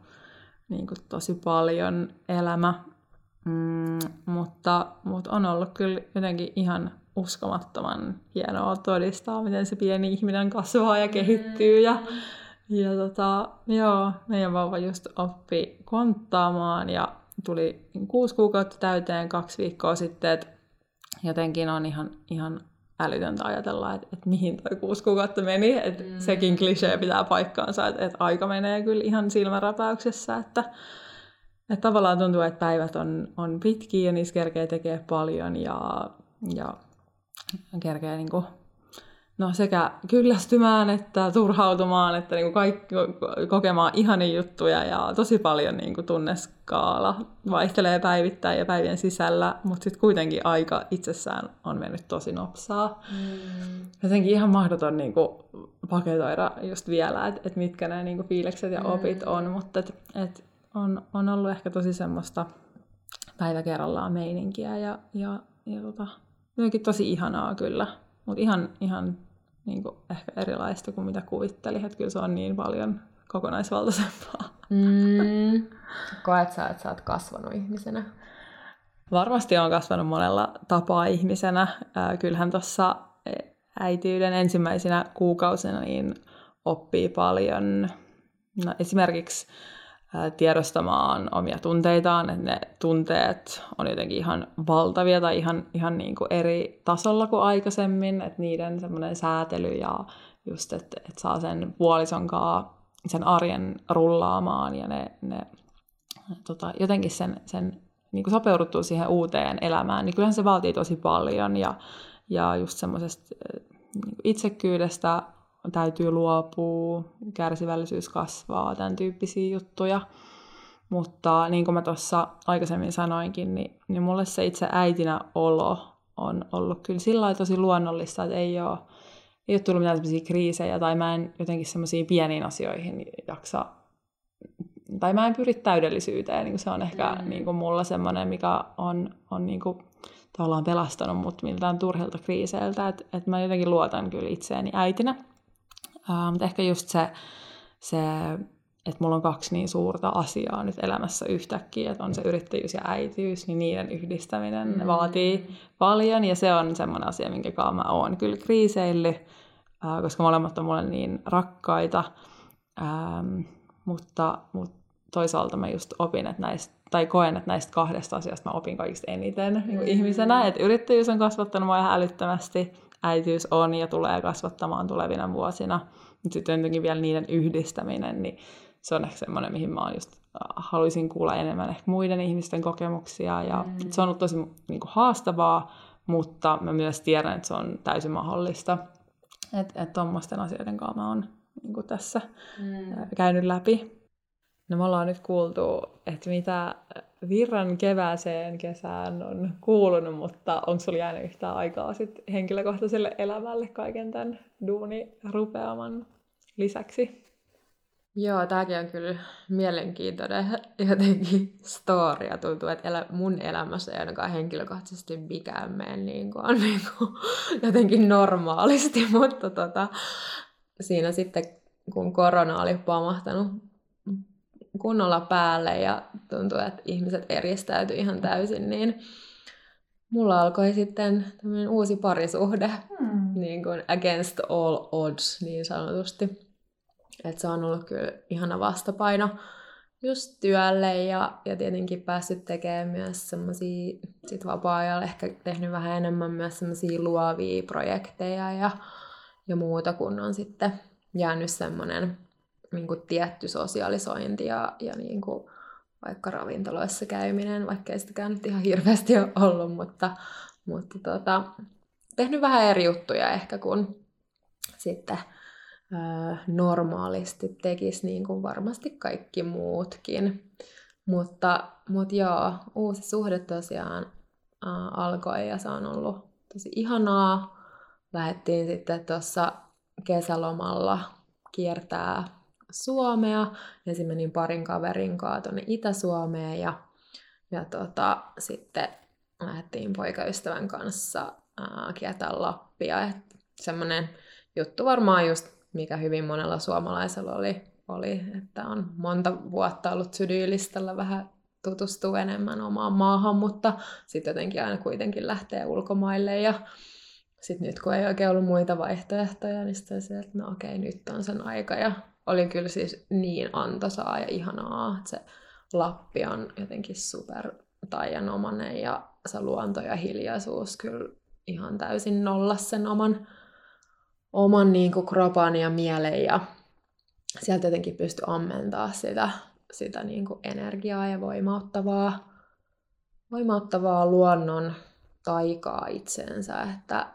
niin kuin tosi paljon elämä. Mm, mutta, mutta on ollut kyllä jotenkin ihan uskomattoman hienoa todistaa, miten se pieni ihminen kasvaa ja kehittyy. Ja, ja tota, joo, meidän vauva just oppi konttaamaan ja tuli kuusi kuukautta täyteen kaksi viikkoa sitten, että jotenkin on ihan, ihan älytöntä ajatella, että, että mihin toi kuusi kuukautta meni. Että mm. Sekin klisee pitää paikkaansa, että, että aika menee kyllä ihan silmäräpäyksessä. Että, että tavallaan tuntuu, että päivät on, on pitkiä ja niissä kerkee tekee paljon ja, ja kerkee niin kuin no sekä kyllästymään että turhautumaan, että niin kuin kaikki, kokemaan ihania juttuja ja tosi paljon niin kuin tunneskaala vaihtelee päivittäin ja päivien sisällä, mutta sitten kuitenkin aika itsessään on mennyt tosi nopsaa. Mm. Jotenkin ihan mahdoton niin kuin, paketoida just vielä, että et mitkä nämä niin kuin, fiilikset ja opit mm. on, mutta et, et on, on ollut ehkä tosi semmoista päivä kerrallaan meininkiä ja, ja, ja tota, jotenkin tosi ihanaa kyllä. Mutta ihan, ihan niin kuin ehkä erilaista kuin mitä kuvittelin, että kyllä se on niin paljon kokonaisvaltaisempaa. Mm. [LAUGHS] Koet sä, että sä oot kasvanut ihmisenä? Varmasti on kasvanut monella tapaa ihmisenä. Kyllähän tuossa e, äitiyden ensimmäisenä kuukausina niin oppii paljon. No, esimerkiksi tiedostamaan omia tunteitaan, että ne tunteet on jotenkin ihan valtavia tai ihan, ihan niin kuin eri tasolla kuin aikaisemmin, että niiden semmoinen säätely ja just, että, että saa sen puolison sen arjen rullaamaan ja ne, ne tota, jotenkin sen, sen niin kuin sopeuduttuu siihen uuteen elämään, niin kyllähän se vaatii tosi paljon ja, ja just semmoisesta niin itsekyydestä täytyy luopua, kärsivällisyys kasvaa, tämän tyyppisiä juttuja. Mutta niin kuin mä tuossa aikaisemmin sanoinkin, niin, niin mulle se itse äitinä olo on ollut kyllä sillä tosi luonnollista, että ei ole, ei ole tullut mitään sellaisia kriisejä, tai mä en jotenkin semmoisiin pieniin asioihin jaksa, tai mä en pyri täydellisyyteen, niin se on ehkä mm. niin kuin mulla semmoinen, mikä on, on niin kuin, tavallaan pelastanut mut miltään turhilta kriiseiltä, että et mä jotenkin luotan kyllä itseäni äitinä. Uh, mutta ehkä just se, se, että mulla on kaksi niin suurta asiaa nyt elämässä yhtäkkiä, että on se yrittäjyys ja äitiys, niin niiden yhdistäminen mm. vaatii paljon ja se on semmoinen asia, minkä kanssa mä oon kyllä kriiseillyt, uh, koska molemmat on mulle niin rakkaita, um, mutta, mutta toisaalta mä just opin, että näistä, tai koen, että näistä kahdesta asiasta mä opin kaikista eniten niin mm. ihmisenä, että yrittäjyys on kasvattanut mua ihan älyttömästi, äitiys on ja tulee kasvattamaan tulevina vuosina. Mutta sitten jotenkin vielä niiden yhdistäminen, niin se on ehkä semmoinen, mihin mä just haluaisin kuulla enemmän ehkä muiden ihmisten kokemuksia. Ja mm. Se on ollut tosi niin kuin, haastavaa, mutta mä myös tiedän, että se on täysin mahdollista. Että et tuommoisten asioiden kanssa mä oon niin kuin tässä mm. käynyt läpi. No me ollaan nyt kuultu, että mitä virran kevääseen kesään on kuulunut, mutta onko sulla jäänyt yhtään aikaa sit henkilökohtaiselle elämälle kaiken tämän duuni rupeaman lisäksi? Joo, tämäkin on kyllä mielenkiintoinen jotenkin story. Ja tuntuu, että elä, mun elämässä ei ainakaan henkilökohtaisesti mikään mene niin kuin, [LAUGHS] niin kuin, jotenkin normaalisti, [LAUGHS] mutta tota, siinä sitten kun korona oli pamahtanut kunnolla päälle ja tuntuu, että ihmiset eristäytyi ihan täysin, niin mulla alkoi sitten tämmöinen uusi parisuhde, hmm. niin kuin against all odds niin sanotusti. Et se on ollut kyllä ihana vastapaino just työlle ja, ja tietenkin päässyt tekemään myös semmoisia, sit vapaa-ajalla ehkä tehnyt vähän enemmän myös semmoisia luovia projekteja ja, ja muuta, kun on sitten jäänyt semmoinen niin tietty sosialisointi ja, ja niin kuin vaikka ravintoloissa käyminen, vaikka ei sitäkään nyt ihan hirveästi ole ollut, mutta, mutta tota, tehnyt vähän eri juttuja ehkä kuin sitten normaalisti tekisi niin kuin varmasti kaikki muutkin. Mutta, mutta joo, uusi suhde tosiaan ää, alkoi ja se on ollut tosi ihanaa. Lähettiin sitten tuossa kesälomalla kiertää Suomea. Ensin menin parin kaverin kanssa tuonne Itä-Suomeen ja, ja tota, sitten lähdettiin poikaystävän kanssa ää, kiertää Lappia. Semmoinen juttu varmaan just mikä hyvin monella suomalaisella oli, oli että on monta vuotta ollut sydyylistalla vähän tutustuu enemmän omaan maahan, mutta sitten jotenkin aina kuitenkin lähtee ulkomaille ja sitten nyt kun ei oikein ollut muita vaihtoehtoja, niin sitten se, että no okei, nyt on sen aika ja oli kyllä siis niin antoisaa ja ihanaa, että se Lappi on jotenkin super taianomainen ja se luonto ja hiljaisuus kyllä ihan täysin nollas sen oman oman niin kuin, kropan ja mielen ja sieltä jotenkin pysty ammentaa sitä, sitä niin kuin, energiaa ja voimauttavaa, voimauttavaa luonnon taikaa itseensä, että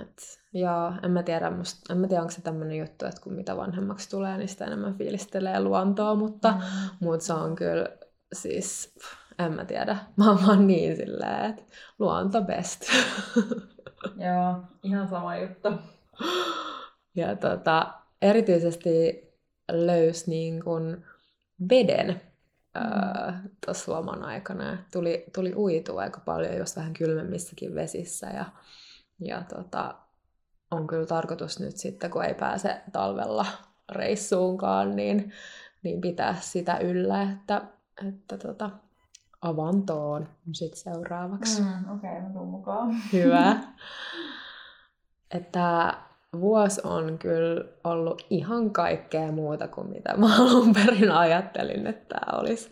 et, ja en mä tiedä, musta, en mä tiedä, onko se tämmöinen juttu, että kun mitä vanhemmaksi tulee, niin sitä enemmän fiilistelee luontoa, mutta, mm. mutta se on kyllä siis, en mä tiedä, [LAUGHS] mä oon niin silleen, että luonto best. [LAUGHS] Joo, ihan sama juttu. Ja tota, erityisesti löysi niin kuin veden mm. tuossa loman aikana. Tuli, tuli uitua aika paljon jos vähän kylmemmissäkin vesissä. Ja, ja tota, on kyllä tarkoitus nyt sitten, kun ei pääse talvella reissuunkaan, niin, niin pitää sitä yllä, että, että tota, avantoon sitten seuraavaksi. Mm, Okei, okay, mä mukaan. Hyvä. [LAUGHS] että vuosi on kyllä ollut ihan kaikkea muuta kuin mitä mä alun perin ajattelin, että tämä olisi.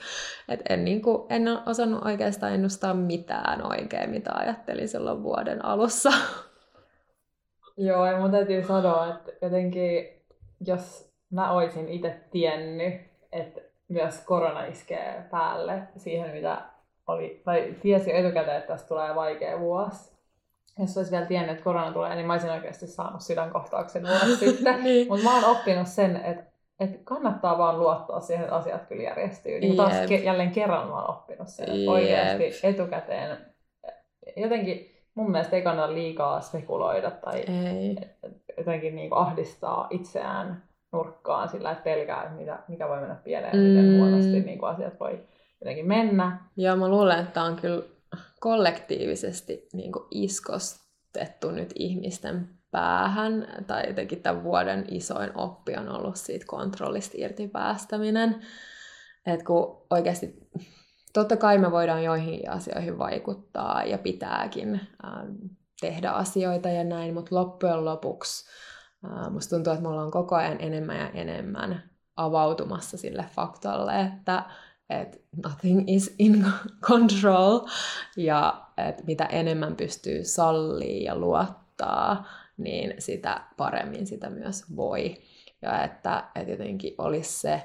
Et en, niin kuin, en osannut oikeastaan ennustaa mitään oikein, mitä ajattelin silloin vuoden alussa. [LAUGHS] Joo, ja mun täytyy sanoa, että jotenkin jos mä olisin itse tiennyt, että myös korona iskee päälle siihen, mitä oli, tai tiesi etukäteen, että tästä tulee vaikea vuosi, jos olisi vielä tiennyt, että korona tulee, niin mä olisin oikeasti saanut sydänkohtauksen vuosi [LAUGHS] sitten. niin. Mutta mä oon oppinut sen, että, että kannattaa vaan luottaa siihen, että asiat kyllä järjestyy. Niin taas ke- jälleen kerran mä oon oppinut sen, että oikeasti etukäteen jotenkin mun mielestä ei kannata liikaa spekuloida tai ei. jotenkin niin ahdistaa itseään nurkkaan sillä, että pelkää, että mitä, mikä voi mennä pieleen, mm. miten huonosti niin kuin asiat voi jotenkin mennä. Joo, mä luulen, että on kyllä kollektiivisesti niin kuin iskostettu nyt ihmisten päähän, tai jotenkin tämän vuoden isoin oppi on ollut siitä kontrollista irti päästäminen. Että kun oikeasti, totta kai me voidaan joihin asioihin vaikuttaa ja pitääkin ähm, tehdä asioita ja näin, mutta loppujen lopuksi äh, musta tuntuu, että me ollaan koko ajan enemmän ja enemmän avautumassa sille faktalle, että että nothing is in [LAUGHS] control ja että mitä enemmän pystyy sallii ja luottaa, niin sitä paremmin sitä myös voi. Ja että, että jotenkin olisi se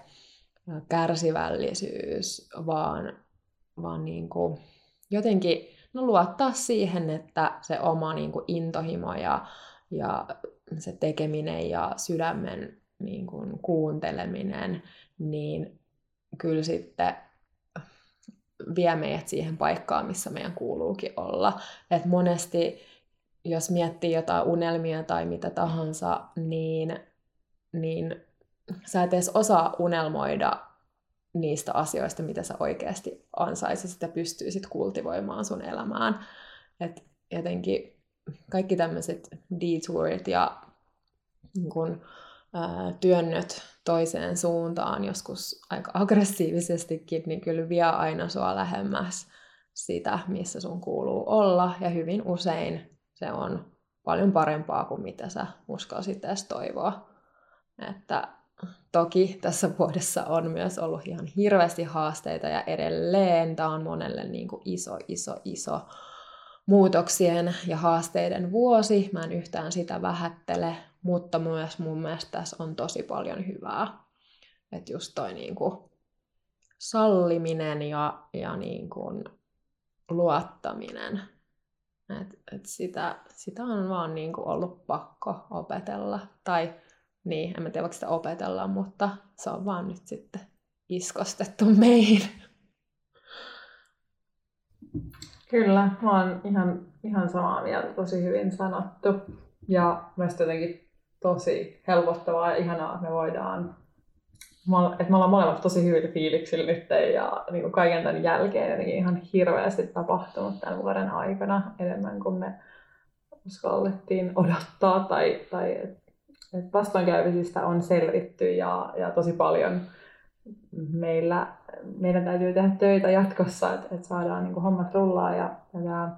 kärsivällisyys, vaan, vaan niin kuin jotenkin no luottaa siihen, että se oma niin kuin intohimo ja, ja se tekeminen ja sydämen niin kuin kuunteleminen, niin kyllä sitten vie meidät siihen paikkaan, missä meidän kuuluukin olla. Et monesti, jos miettii jotain unelmia tai mitä tahansa, niin, niin sä et edes osaa unelmoida niistä asioista, mitä sä oikeasti ansaisit ja pystyisit kultivoimaan sun elämään. Et jotenkin kaikki tämmöiset detourit ja niin kun, työnnöt toiseen suuntaan, joskus aika aggressiivisestikin, niin kyllä vie aina sua lähemmäs sitä, missä sun kuuluu olla. Ja hyvin usein se on paljon parempaa kuin mitä sä uskalsit edes toivoa. Että toki tässä vuodessa on myös ollut ihan hirveästi haasteita ja edelleen tämä on monelle niin kuin iso, iso, iso muutoksien ja haasteiden vuosi. Mä en yhtään sitä vähättele, mutta myös mun mielestä tässä on tosi paljon hyvää. Että just toi niin kuin salliminen ja, ja kuin luottaminen. Et, et sitä, sitä on vaan niin kuin ollut pakko opetella. Tai niin, en mä tiedä, sitä opetellaan, mutta se on vaan nyt sitten iskostettu [LAUGHS] meihin. Kyllä, mä oon ihan, ihan samaa mieltä, tosi hyvin sanottu. Ja myös jotenkin tosi helpottavaa ja ihanaa, että me voidaan että me ollaan molemmat tosi hyvillä fiiliksillä nyt ja niin kuin kaiken tämän jälkeen niin ihan hirveästi tapahtunut tämän vuoden aikana enemmän kuin me uskallettiin odottaa tai, tai että vastoinkäymisistä on selvitty ja, ja tosi paljon meillä, meidän täytyy tehdä töitä jatkossa, että, että saadaan niin kuin hommat rullaa ja, ja tämä,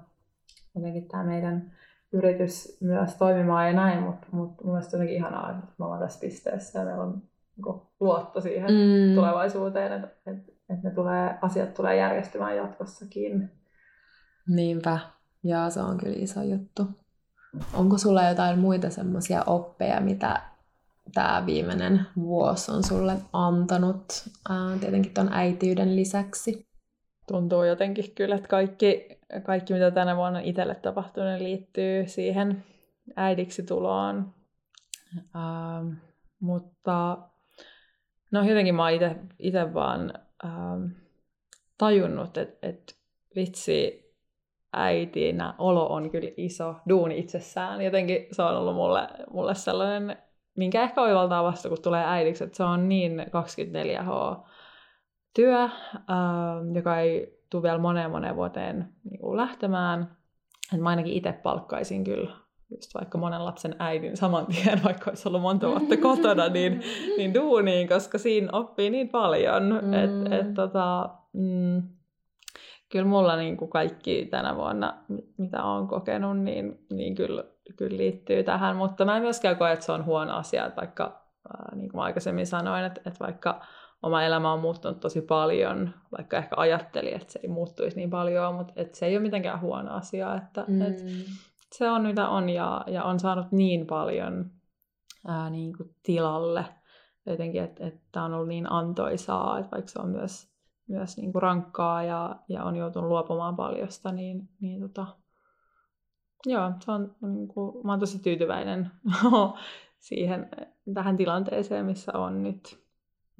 jotenkin tämä meidän yritys myös toimimaan ja näin, mutta, mutta mun mielestä on ihanaa, että me ollaan tässä pisteessä ja meillä on niin luotto siihen mm. tulevaisuuteen, että, että, että ne tulee, asiat tulee järjestymään jatkossakin. Niinpä, ja se on kyllä iso juttu. Onko sulla jotain muita semmoisia oppeja, mitä tämä viimeinen vuosi on sulle antanut, ää, tietenkin ton äitiyden lisäksi? Tuntuu jotenkin kyllä, että kaikki, kaikki mitä tänä vuonna itselle tapahtunut, liittyy siihen äidiksi tuloon. Ähm, mutta no jotenkin mä oon itse vaan ähm, tajunnut, että et, vitsi, äitinä olo on kyllä iso duuni itsessään. Jotenkin se on ollut mulle, mulle sellainen, minkä ehkä oivaltaa vasta, kun tulee äidiksi, että se on niin 24H työ, äh, joka ei tule vielä moneen moneen vuoteen niin kuin lähtemään. Et mä ainakin itse palkkaisin kyllä just vaikka monen lapsen äidin saman tien, [LAUGHS] vaikka olisi ollut monta vuotta [LAUGHS] kotona, niin, niin duuniin, koska siinä oppii niin paljon. Mm. Et, et, tota, mm, kyllä mulla niin kuin kaikki tänä vuonna, mitä olen kokenut, niin, niin kyllä, kyllä liittyy tähän. Mutta mä en myöskään koe, että se on huono asia, että vaikka, niin kuin mä aikaisemmin sanoin, että, että vaikka oma elämä on muuttunut tosi paljon, vaikka ehkä ajattelin, että se ei muuttuisi niin paljon, mutta että se ei ole mitenkään huono asia, että, mm. että se on mitä on ja, ja on saanut niin paljon ää, niin kuin tilalle jotenkin, että, että on ollut niin antoisaa, että vaikka se on myös myös niin kuin rankkaa ja, ja on joutunut luopumaan paljosta, niin, niin tota, joo, se on, niin kuin, mä oon tosi tyytyväinen [LAUGHS] siihen, tähän tilanteeseen, missä on nyt.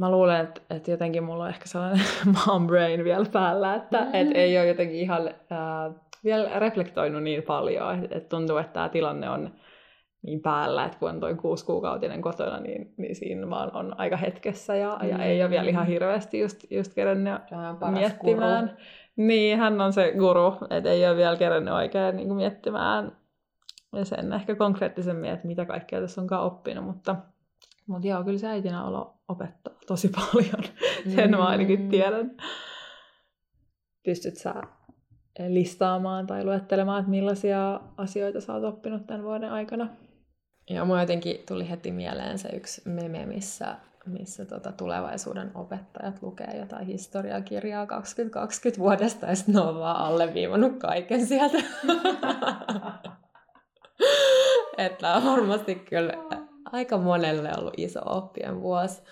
Mä luulen, että, että jotenkin mulla on ehkä sellainen [LAUGHS] mom brain vielä päällä, että mm. et ei ole jotenkin ihan äh, vielä reflektoinut niin paljon, että, että tuntuu, että tämä tilanne on niin päällä, että kun on toi kuusi kuukautinen kotona, niin, niin siinä vaan on aika hetkessä ja, mm. ja ei ole vielä ihan hirveästi just, just kerännyt miettimään. Guru. Niin, hän on se guru, että ei ole vielä kerännyt oikein niin miettimään ja sen ehkä konkreettisemmin, että mitä kaikkea tässä onkaan oppinut, mutta, mutta joo, kyllä se äitinä olo opettaa tosi paljon, [LAUGHS] sen mm. mä ainakin mm. tiedän. Pystyt sä listaamaan tai luettelemaan, että millaisia asioita sä oot oppinut tämän vuoden aikana? Joo, mulla jotenkin tuli heti mieleen se yksi meme, missä, missä tota tulevaisuuden opettajat lukee jotain historiakirjaa 2020 vuodesta ja sitten ne on vaan alleviivannut kaiken sieltä. [LAUGHS] [LAUGHS] Että varmasti kyllä aika monelle ollut iso oppien vuosi.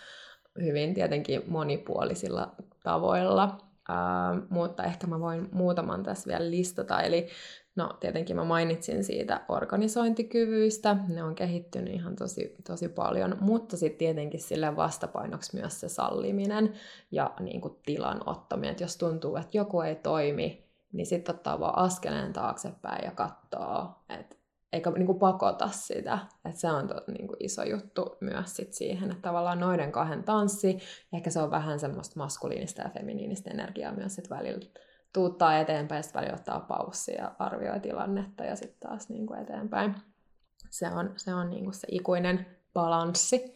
Hyvin tietenkin monipuolisilla tavoilla. Uh, mutta ehkä mä voin muutaman tässä vielä listata. Eli No tietenkin mä mainitsin siitä organisointikyvyistä, ne on kehittynyt ihan tosi, tosi paljon, mutta sitten tietenkin sille vastapainoksi myös se salliminen ja niin kuin tilan ottaminen, että jos tuntuu, että joku ei toimi, niin sitten ottaa vaan askeleen taaksepäin ja katsoo, että eikä niin kuin pakota sitä. Että se on to, niin kuin iso juttu myös sit siihen, että tavallaan noiden kahden tanssi, ehkä se on vähän semmoista maskuliinista ja feminiinistä energiaa myös sit välillä tuuttaa eteenpäin, sitten välillä ottaa paussi ja arvioi tilannetta ja sitten taas niin kuin eteenpäin. Se on, se on niin kuin se ikuinen balanssi.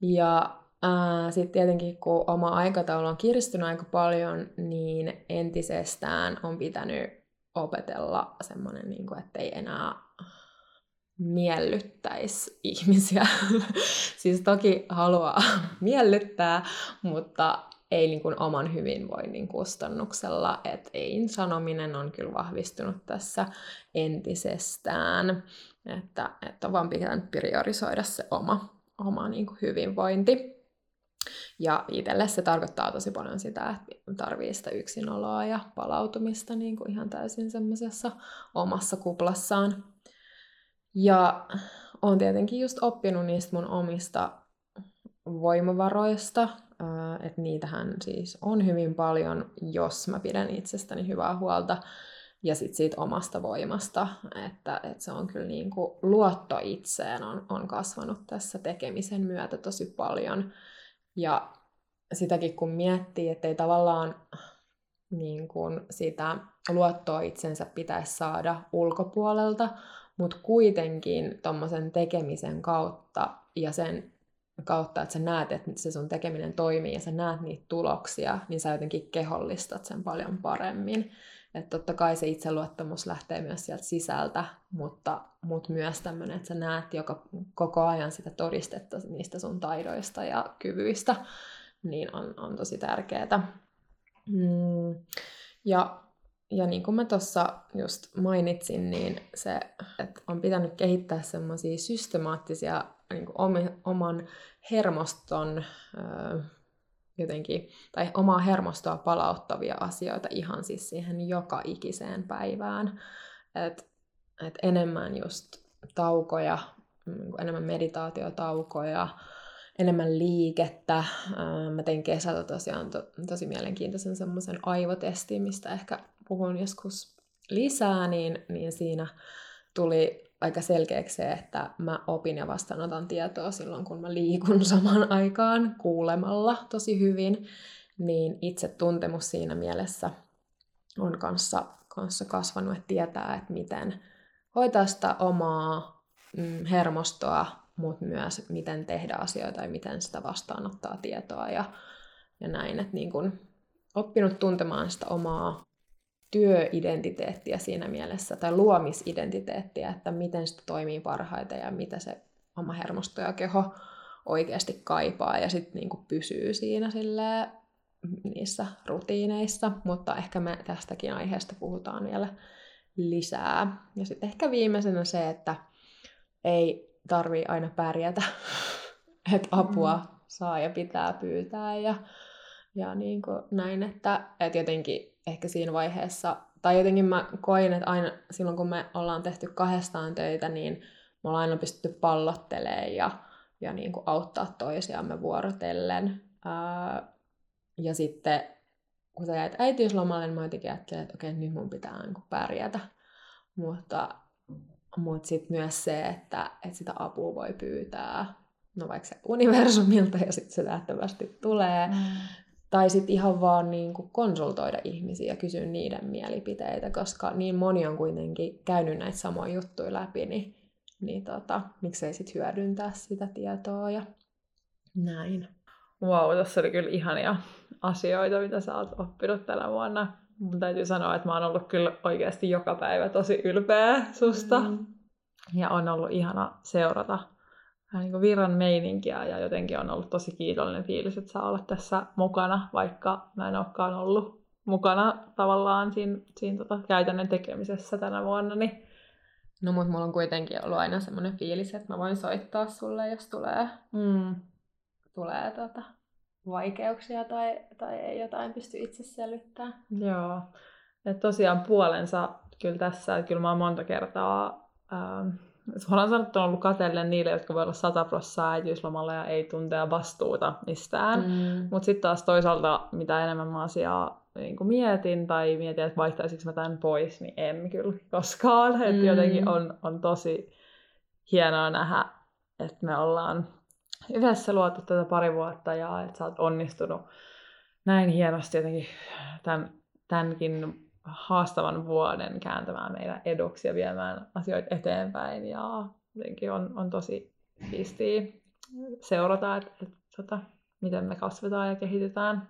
Ja sitten tietenkin, kun oma aikataulu on kiristynyt aika paljon, niin entisestään on pitänyt opetella semmoinen, niin kuin, että ei enää miellyttäisi ihmisiä. [LAUGHS] siis toki haluaa [LAUGHS] miellyttää, mutta ei niin kuin oman hyvinvoinnin kustannuksella. Et ei sanominen on kyllä vahvistunut tässä entisestään, että, että on vaan pitänyt priorisoida se oma, oma niin kuin hyvinvointi. Ja itselle se tarkoittaa tosi paljon sitä, että tarvii sitä yksinoloa ja palautumista niin kuin ihan täysin semmoisessa omassa kuplassaan. Ja on tietenkin just oppinut niistä mun omista voimavaroista, että niitähän siis on hyvin paljon, jos mä pidän itsestäni hyvää huolta ja sitten siitä omasta voimasta, että, että se on kyllä niin kuin luotto itseen on, on kasvanut tässä tekemisen myötä tosi paljon. Ja sitäkin kun miettii, että ei tavallaan niin kuin sitä luottoa itsensä pitäisi saada ulkopuolelta, mutta kuitenkin tuommoisen tekemisen kautta ja sen kautta, että sä näet, että se sun tekeminen toimii ja sä näet niitä tuloksia, niin sä jotenkin kehollistat sen paljon paremmin. Että totta kai se itseluottamus lähtee myös sieltä sisältä, mutta, mutta myös tämmöinen, että sä näet joka, koko ajan sitä todistetta niistä sun taidoista ja kyvyistä, niin on, on tosi tärkeää. Mm. Ja, ja niin kuin mä tuossa just mainitsin, niin se, että on pitänyt kehittää semmoisia systemaattisia niin kuin oman hermoston jotenkin, tai omaa hermostoa palauttavia asioita ihan siis siihen joka ikiseen päivään. että et enemmän just taukoja, niin enemmän meditaatiotaukoja, enemmän liikettä. Mä tein kesällä tosiaan to, tosi mielenkiintoisen semmoisen aivotestin, mistä ehkä puhun joskus lisää, niin, niin siinä tuli aika selkeäksi se, että mä opin ja vastaanotan tietoa silloin, kun mä liikun [LAUGHS] samaan aikaan kuulemalla tosi hyvin, niin itse tuntemus siinä mielessä on kanssa, kanssa kasvanut, että tietää, että miten hoitaa sitä omaa mm, hermostoa, mutta myös miten tehdä asioita ja miten sitä vastaanottaa tietoa ja, ja näin, että niin kun oppinut tuntemaan sitä omaa työidentiteettiä siinä mielessä, tai luomisidentiteettiä, että miten sitä toimii parhaiten ja mitä se oma hermosto ja keho oikeasti kaipaa, ja sitten niinku pysyy siinä silleen, niissä rutiineissa, mutta ehkä me tästäkin aiheesta puhutaan vielä lisää. Ja sitten ehkä viimeisenä se, että ei tarvii aina pärjätä, [LAUGHS] että apua mm. saa ja pitää pyytää ja, ja niin kuin näin, että, että jotenkin ehkä siinä vaiheessa, tai jotenkin mä koin, että aina silloin kun me ollaan tehty kahdestaan töitä, niin me ollaan aina pystytty pallottelemaan ja, ja niin kuin auttaa toisiamme vuorotellen. Ää, ja sitten kun sä jäit äitiyslomalle, niin mä jotenkin ajattelin, että okei, nyt mun pitää niin pärjätä. Mutta, mutta sitten myös se, että, että sitä apua voi pyytää, no vaikka se universumilta ja sitten se nähtävästi tulee, mm. Tai sitten ihan vaan niin kuin konsultoida ihmisiä ja kysyä niiden mielipiteitä, koska niin moni on kuitenkin käynyt näitä samoja juttuja läpi, niin, niin tota, miksei sitten hyödyntää sitä tietoa ja näin. Wow, tässä oli kyllä ihania asioita, mitä sä oot oppinut tänä vuonna. Mun täytyy sanoa, että mä oon ollut kyllä oikeasti joka päivä tosi ylpeä susta. Mm. Ja on ollut ihana seurata niin kuin virran meininkiä ja jotenkin on ollut tosi kiitollinen fiilis, että saa olla tässä mukana, vaikka mä en olekaan ollut mukana tavallaan siinä, siinä tota käytännön tekemisessä tänä vuonna. Niin... No mutta mulla on kuitenkin ollut aina semmoinen fiilis, että mä voin soittaa sulle, jos tulee, mm. tulee tota, vaikeuksia tai, tai ei jotain pysty itse selvittämään. Joo. Et tosiaan puolensa kyllä tässä, että kyllä mä oon monta kertaa ähm, suoraan sanottuna ollut katelle niille, jotka voi olla 100 prosenttia äitiyslomalla ja ei tuntea vastuuta mistään. Mm. Mutta sitten taas toisaalta, mitä enemmän mä asiaa niin kuin mietin tai mietin, että vaihtaisinko mä tämän pois, niin en kyllä koskaan. Mm. Että jotenkin on, on tosi hienoa nähdä, että me ollaan yhdessä luotu tätä pari vuotta ja että sä oot onnistunut näin hienosti jotenkin tämän, tämänkin haastavan vuoden kääntämään meidän eduksi ja viemään asioita eteenpäin. Ja jotenkin on, on tosi siistiä seurata, että, että, tota, miten me kasvetaan ja kehitetään.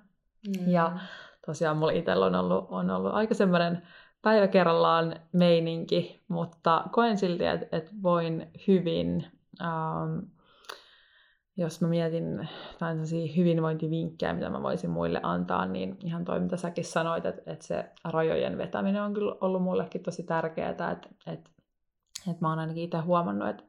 Mm. Ja tosiaan mulla itsellä on ollut, on ollut aika semmoinen päivä kerrallaan meininki, mutta koen silti, että, että voin hyvin ähm, jos mä mietin jotain hyvinvointivinkkejä, mitä mä voisin muille antaa, niin ihan toi, mitä säkin sanoit, että, että se rajojen vetäminen on kyllä ollut mullekin tosi tärkeää, että, että, että mä oon ainakin itse huomannut, että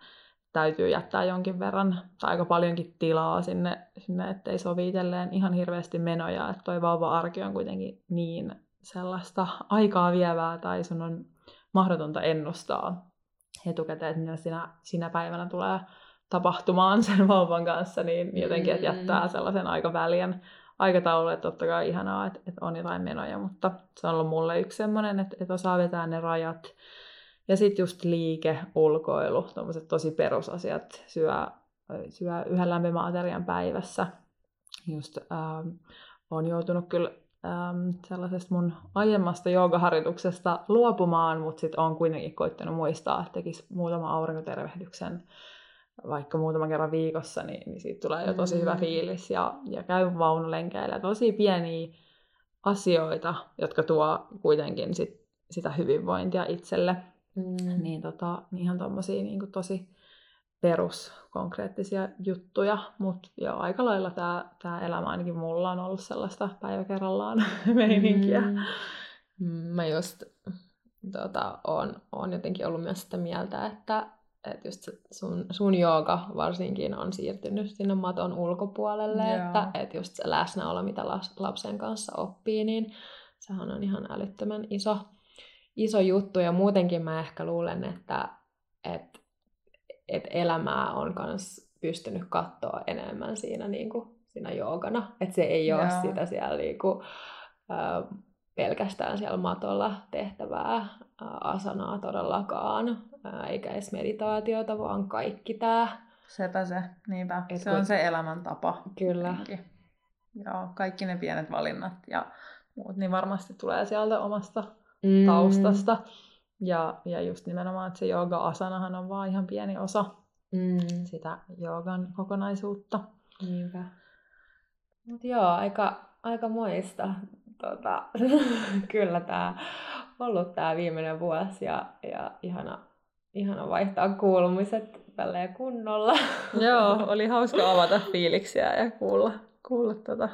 täytyy jättää jonkin verran tai aika paljonkin tilaa sinne, sinne ettei sovi itselleen ihan hirveästi menoja, että toi vauva-arki on kuitenkin niin sellaista aikaa vievää tai sun on mahdotonta ennustaa etukäteen, että mitä sinä, sinä päivänä tulee tapahtumaan sen [LAUGHS] vauvan kanssa, niin jotenkin, että jättää mm. sellaisen aika välien aikataulu, että totta kai ihanaa, että, että on jotain menoja, mutta se on ollut mulle yksi semmoinen, että, että osaa vetää ne rajat. Ja sitten just liike, ulkoilu, tuommoiset tosi perusasiat, syö, syö yhden lämpimän aterian päivässä. Just ähm, on joutunut kyllä ähm, sellaisesta mun aiemmasta joogaharjoituksesta luopumaan, mutta sitten on kuitenkin koittanut muistaa, että tekisi muutama aurinkotervehdyksen vaikka muutaman kerran viikossa, niin, niin siitä tulee jo tosi mm. hyvä fiilis ja, ja käy vaunulenkeillä. Tosi pieniä asioita, jotka tuo kuitenkin sit, sitä hyvinvointia itselle. Mm. Niin, tota, ihan tommosia niin tosi perus konkreettisia juttuja, mutta jo aika lailla tämä tää elämä ainakin mulla on ollut sellaista päivä kerrallaan [LAUGHS] meininkiä. Mm. mm. Mä just tota, on, on jotenkin ollut myös sitä mieltä, että että just sun, sun jooga varsinkin on siirtynyt sinne maton ulkopuolelle, Joo. että, että just se läsnäolo, mitä lapsen kanssa oppii, niin sehän on ihan älyttömän iso, iso juttu. Ja muutenkin mä ehkä luulen, että, että, että elämää on myös pystynyt katsoa enemmän siinä, niin kuin, siinä joogana. Että se ei ole Joo. sitä siellä niin kuin, äh, pelkästään siellä matolla tehtävää asanaa todellakaan, eikä edes meditaatiota, vaan kaikki tämä. Sepä se, niinpä. Et se kun... on se elämäntapa. Kyllä. Joo, kaikki ne pienet valinnat ja muut, niin varmasti tulee sieltä omasta mm. taustasta. Ja, ja just nimenomaan, että se jooga-asanahan on vaan ihan pieni osa mm. sitä joogan kokonaisuutta. Niinpä. Mut joo, aika, aika moista tota, [LAUGHS] kyllä tämä ollut tämä viimeinen vuosi ja, ja ihana, ihana vaihtaa kuulumiset tälleen kunnolla. [LAUGHS] Joo, oli hauska avata fiiliksiä ja kuulla, kuulla tota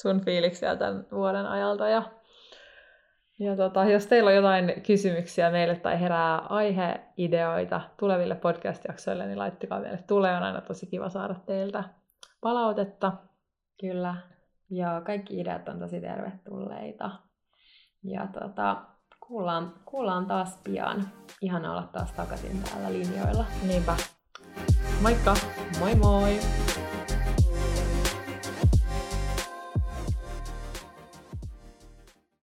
sun fiiliksiä tämän vuoden ajalta. Ja, ja tota, jos teillä on jotain kysymyksiä meille tai herää aiheideoita tuleville podcast-jaksoille, niin laittakaa meille tulee. On aina tosi kiva saada teiltä palautetta. Kyllä. Ja kaikki ideat on tosi tervetulleita. Ja tota, kuullaan, kuullaan taas pian. Ihana olla taas takaisin täällä linjoilla. Niinpä. Moikka! Moi moi!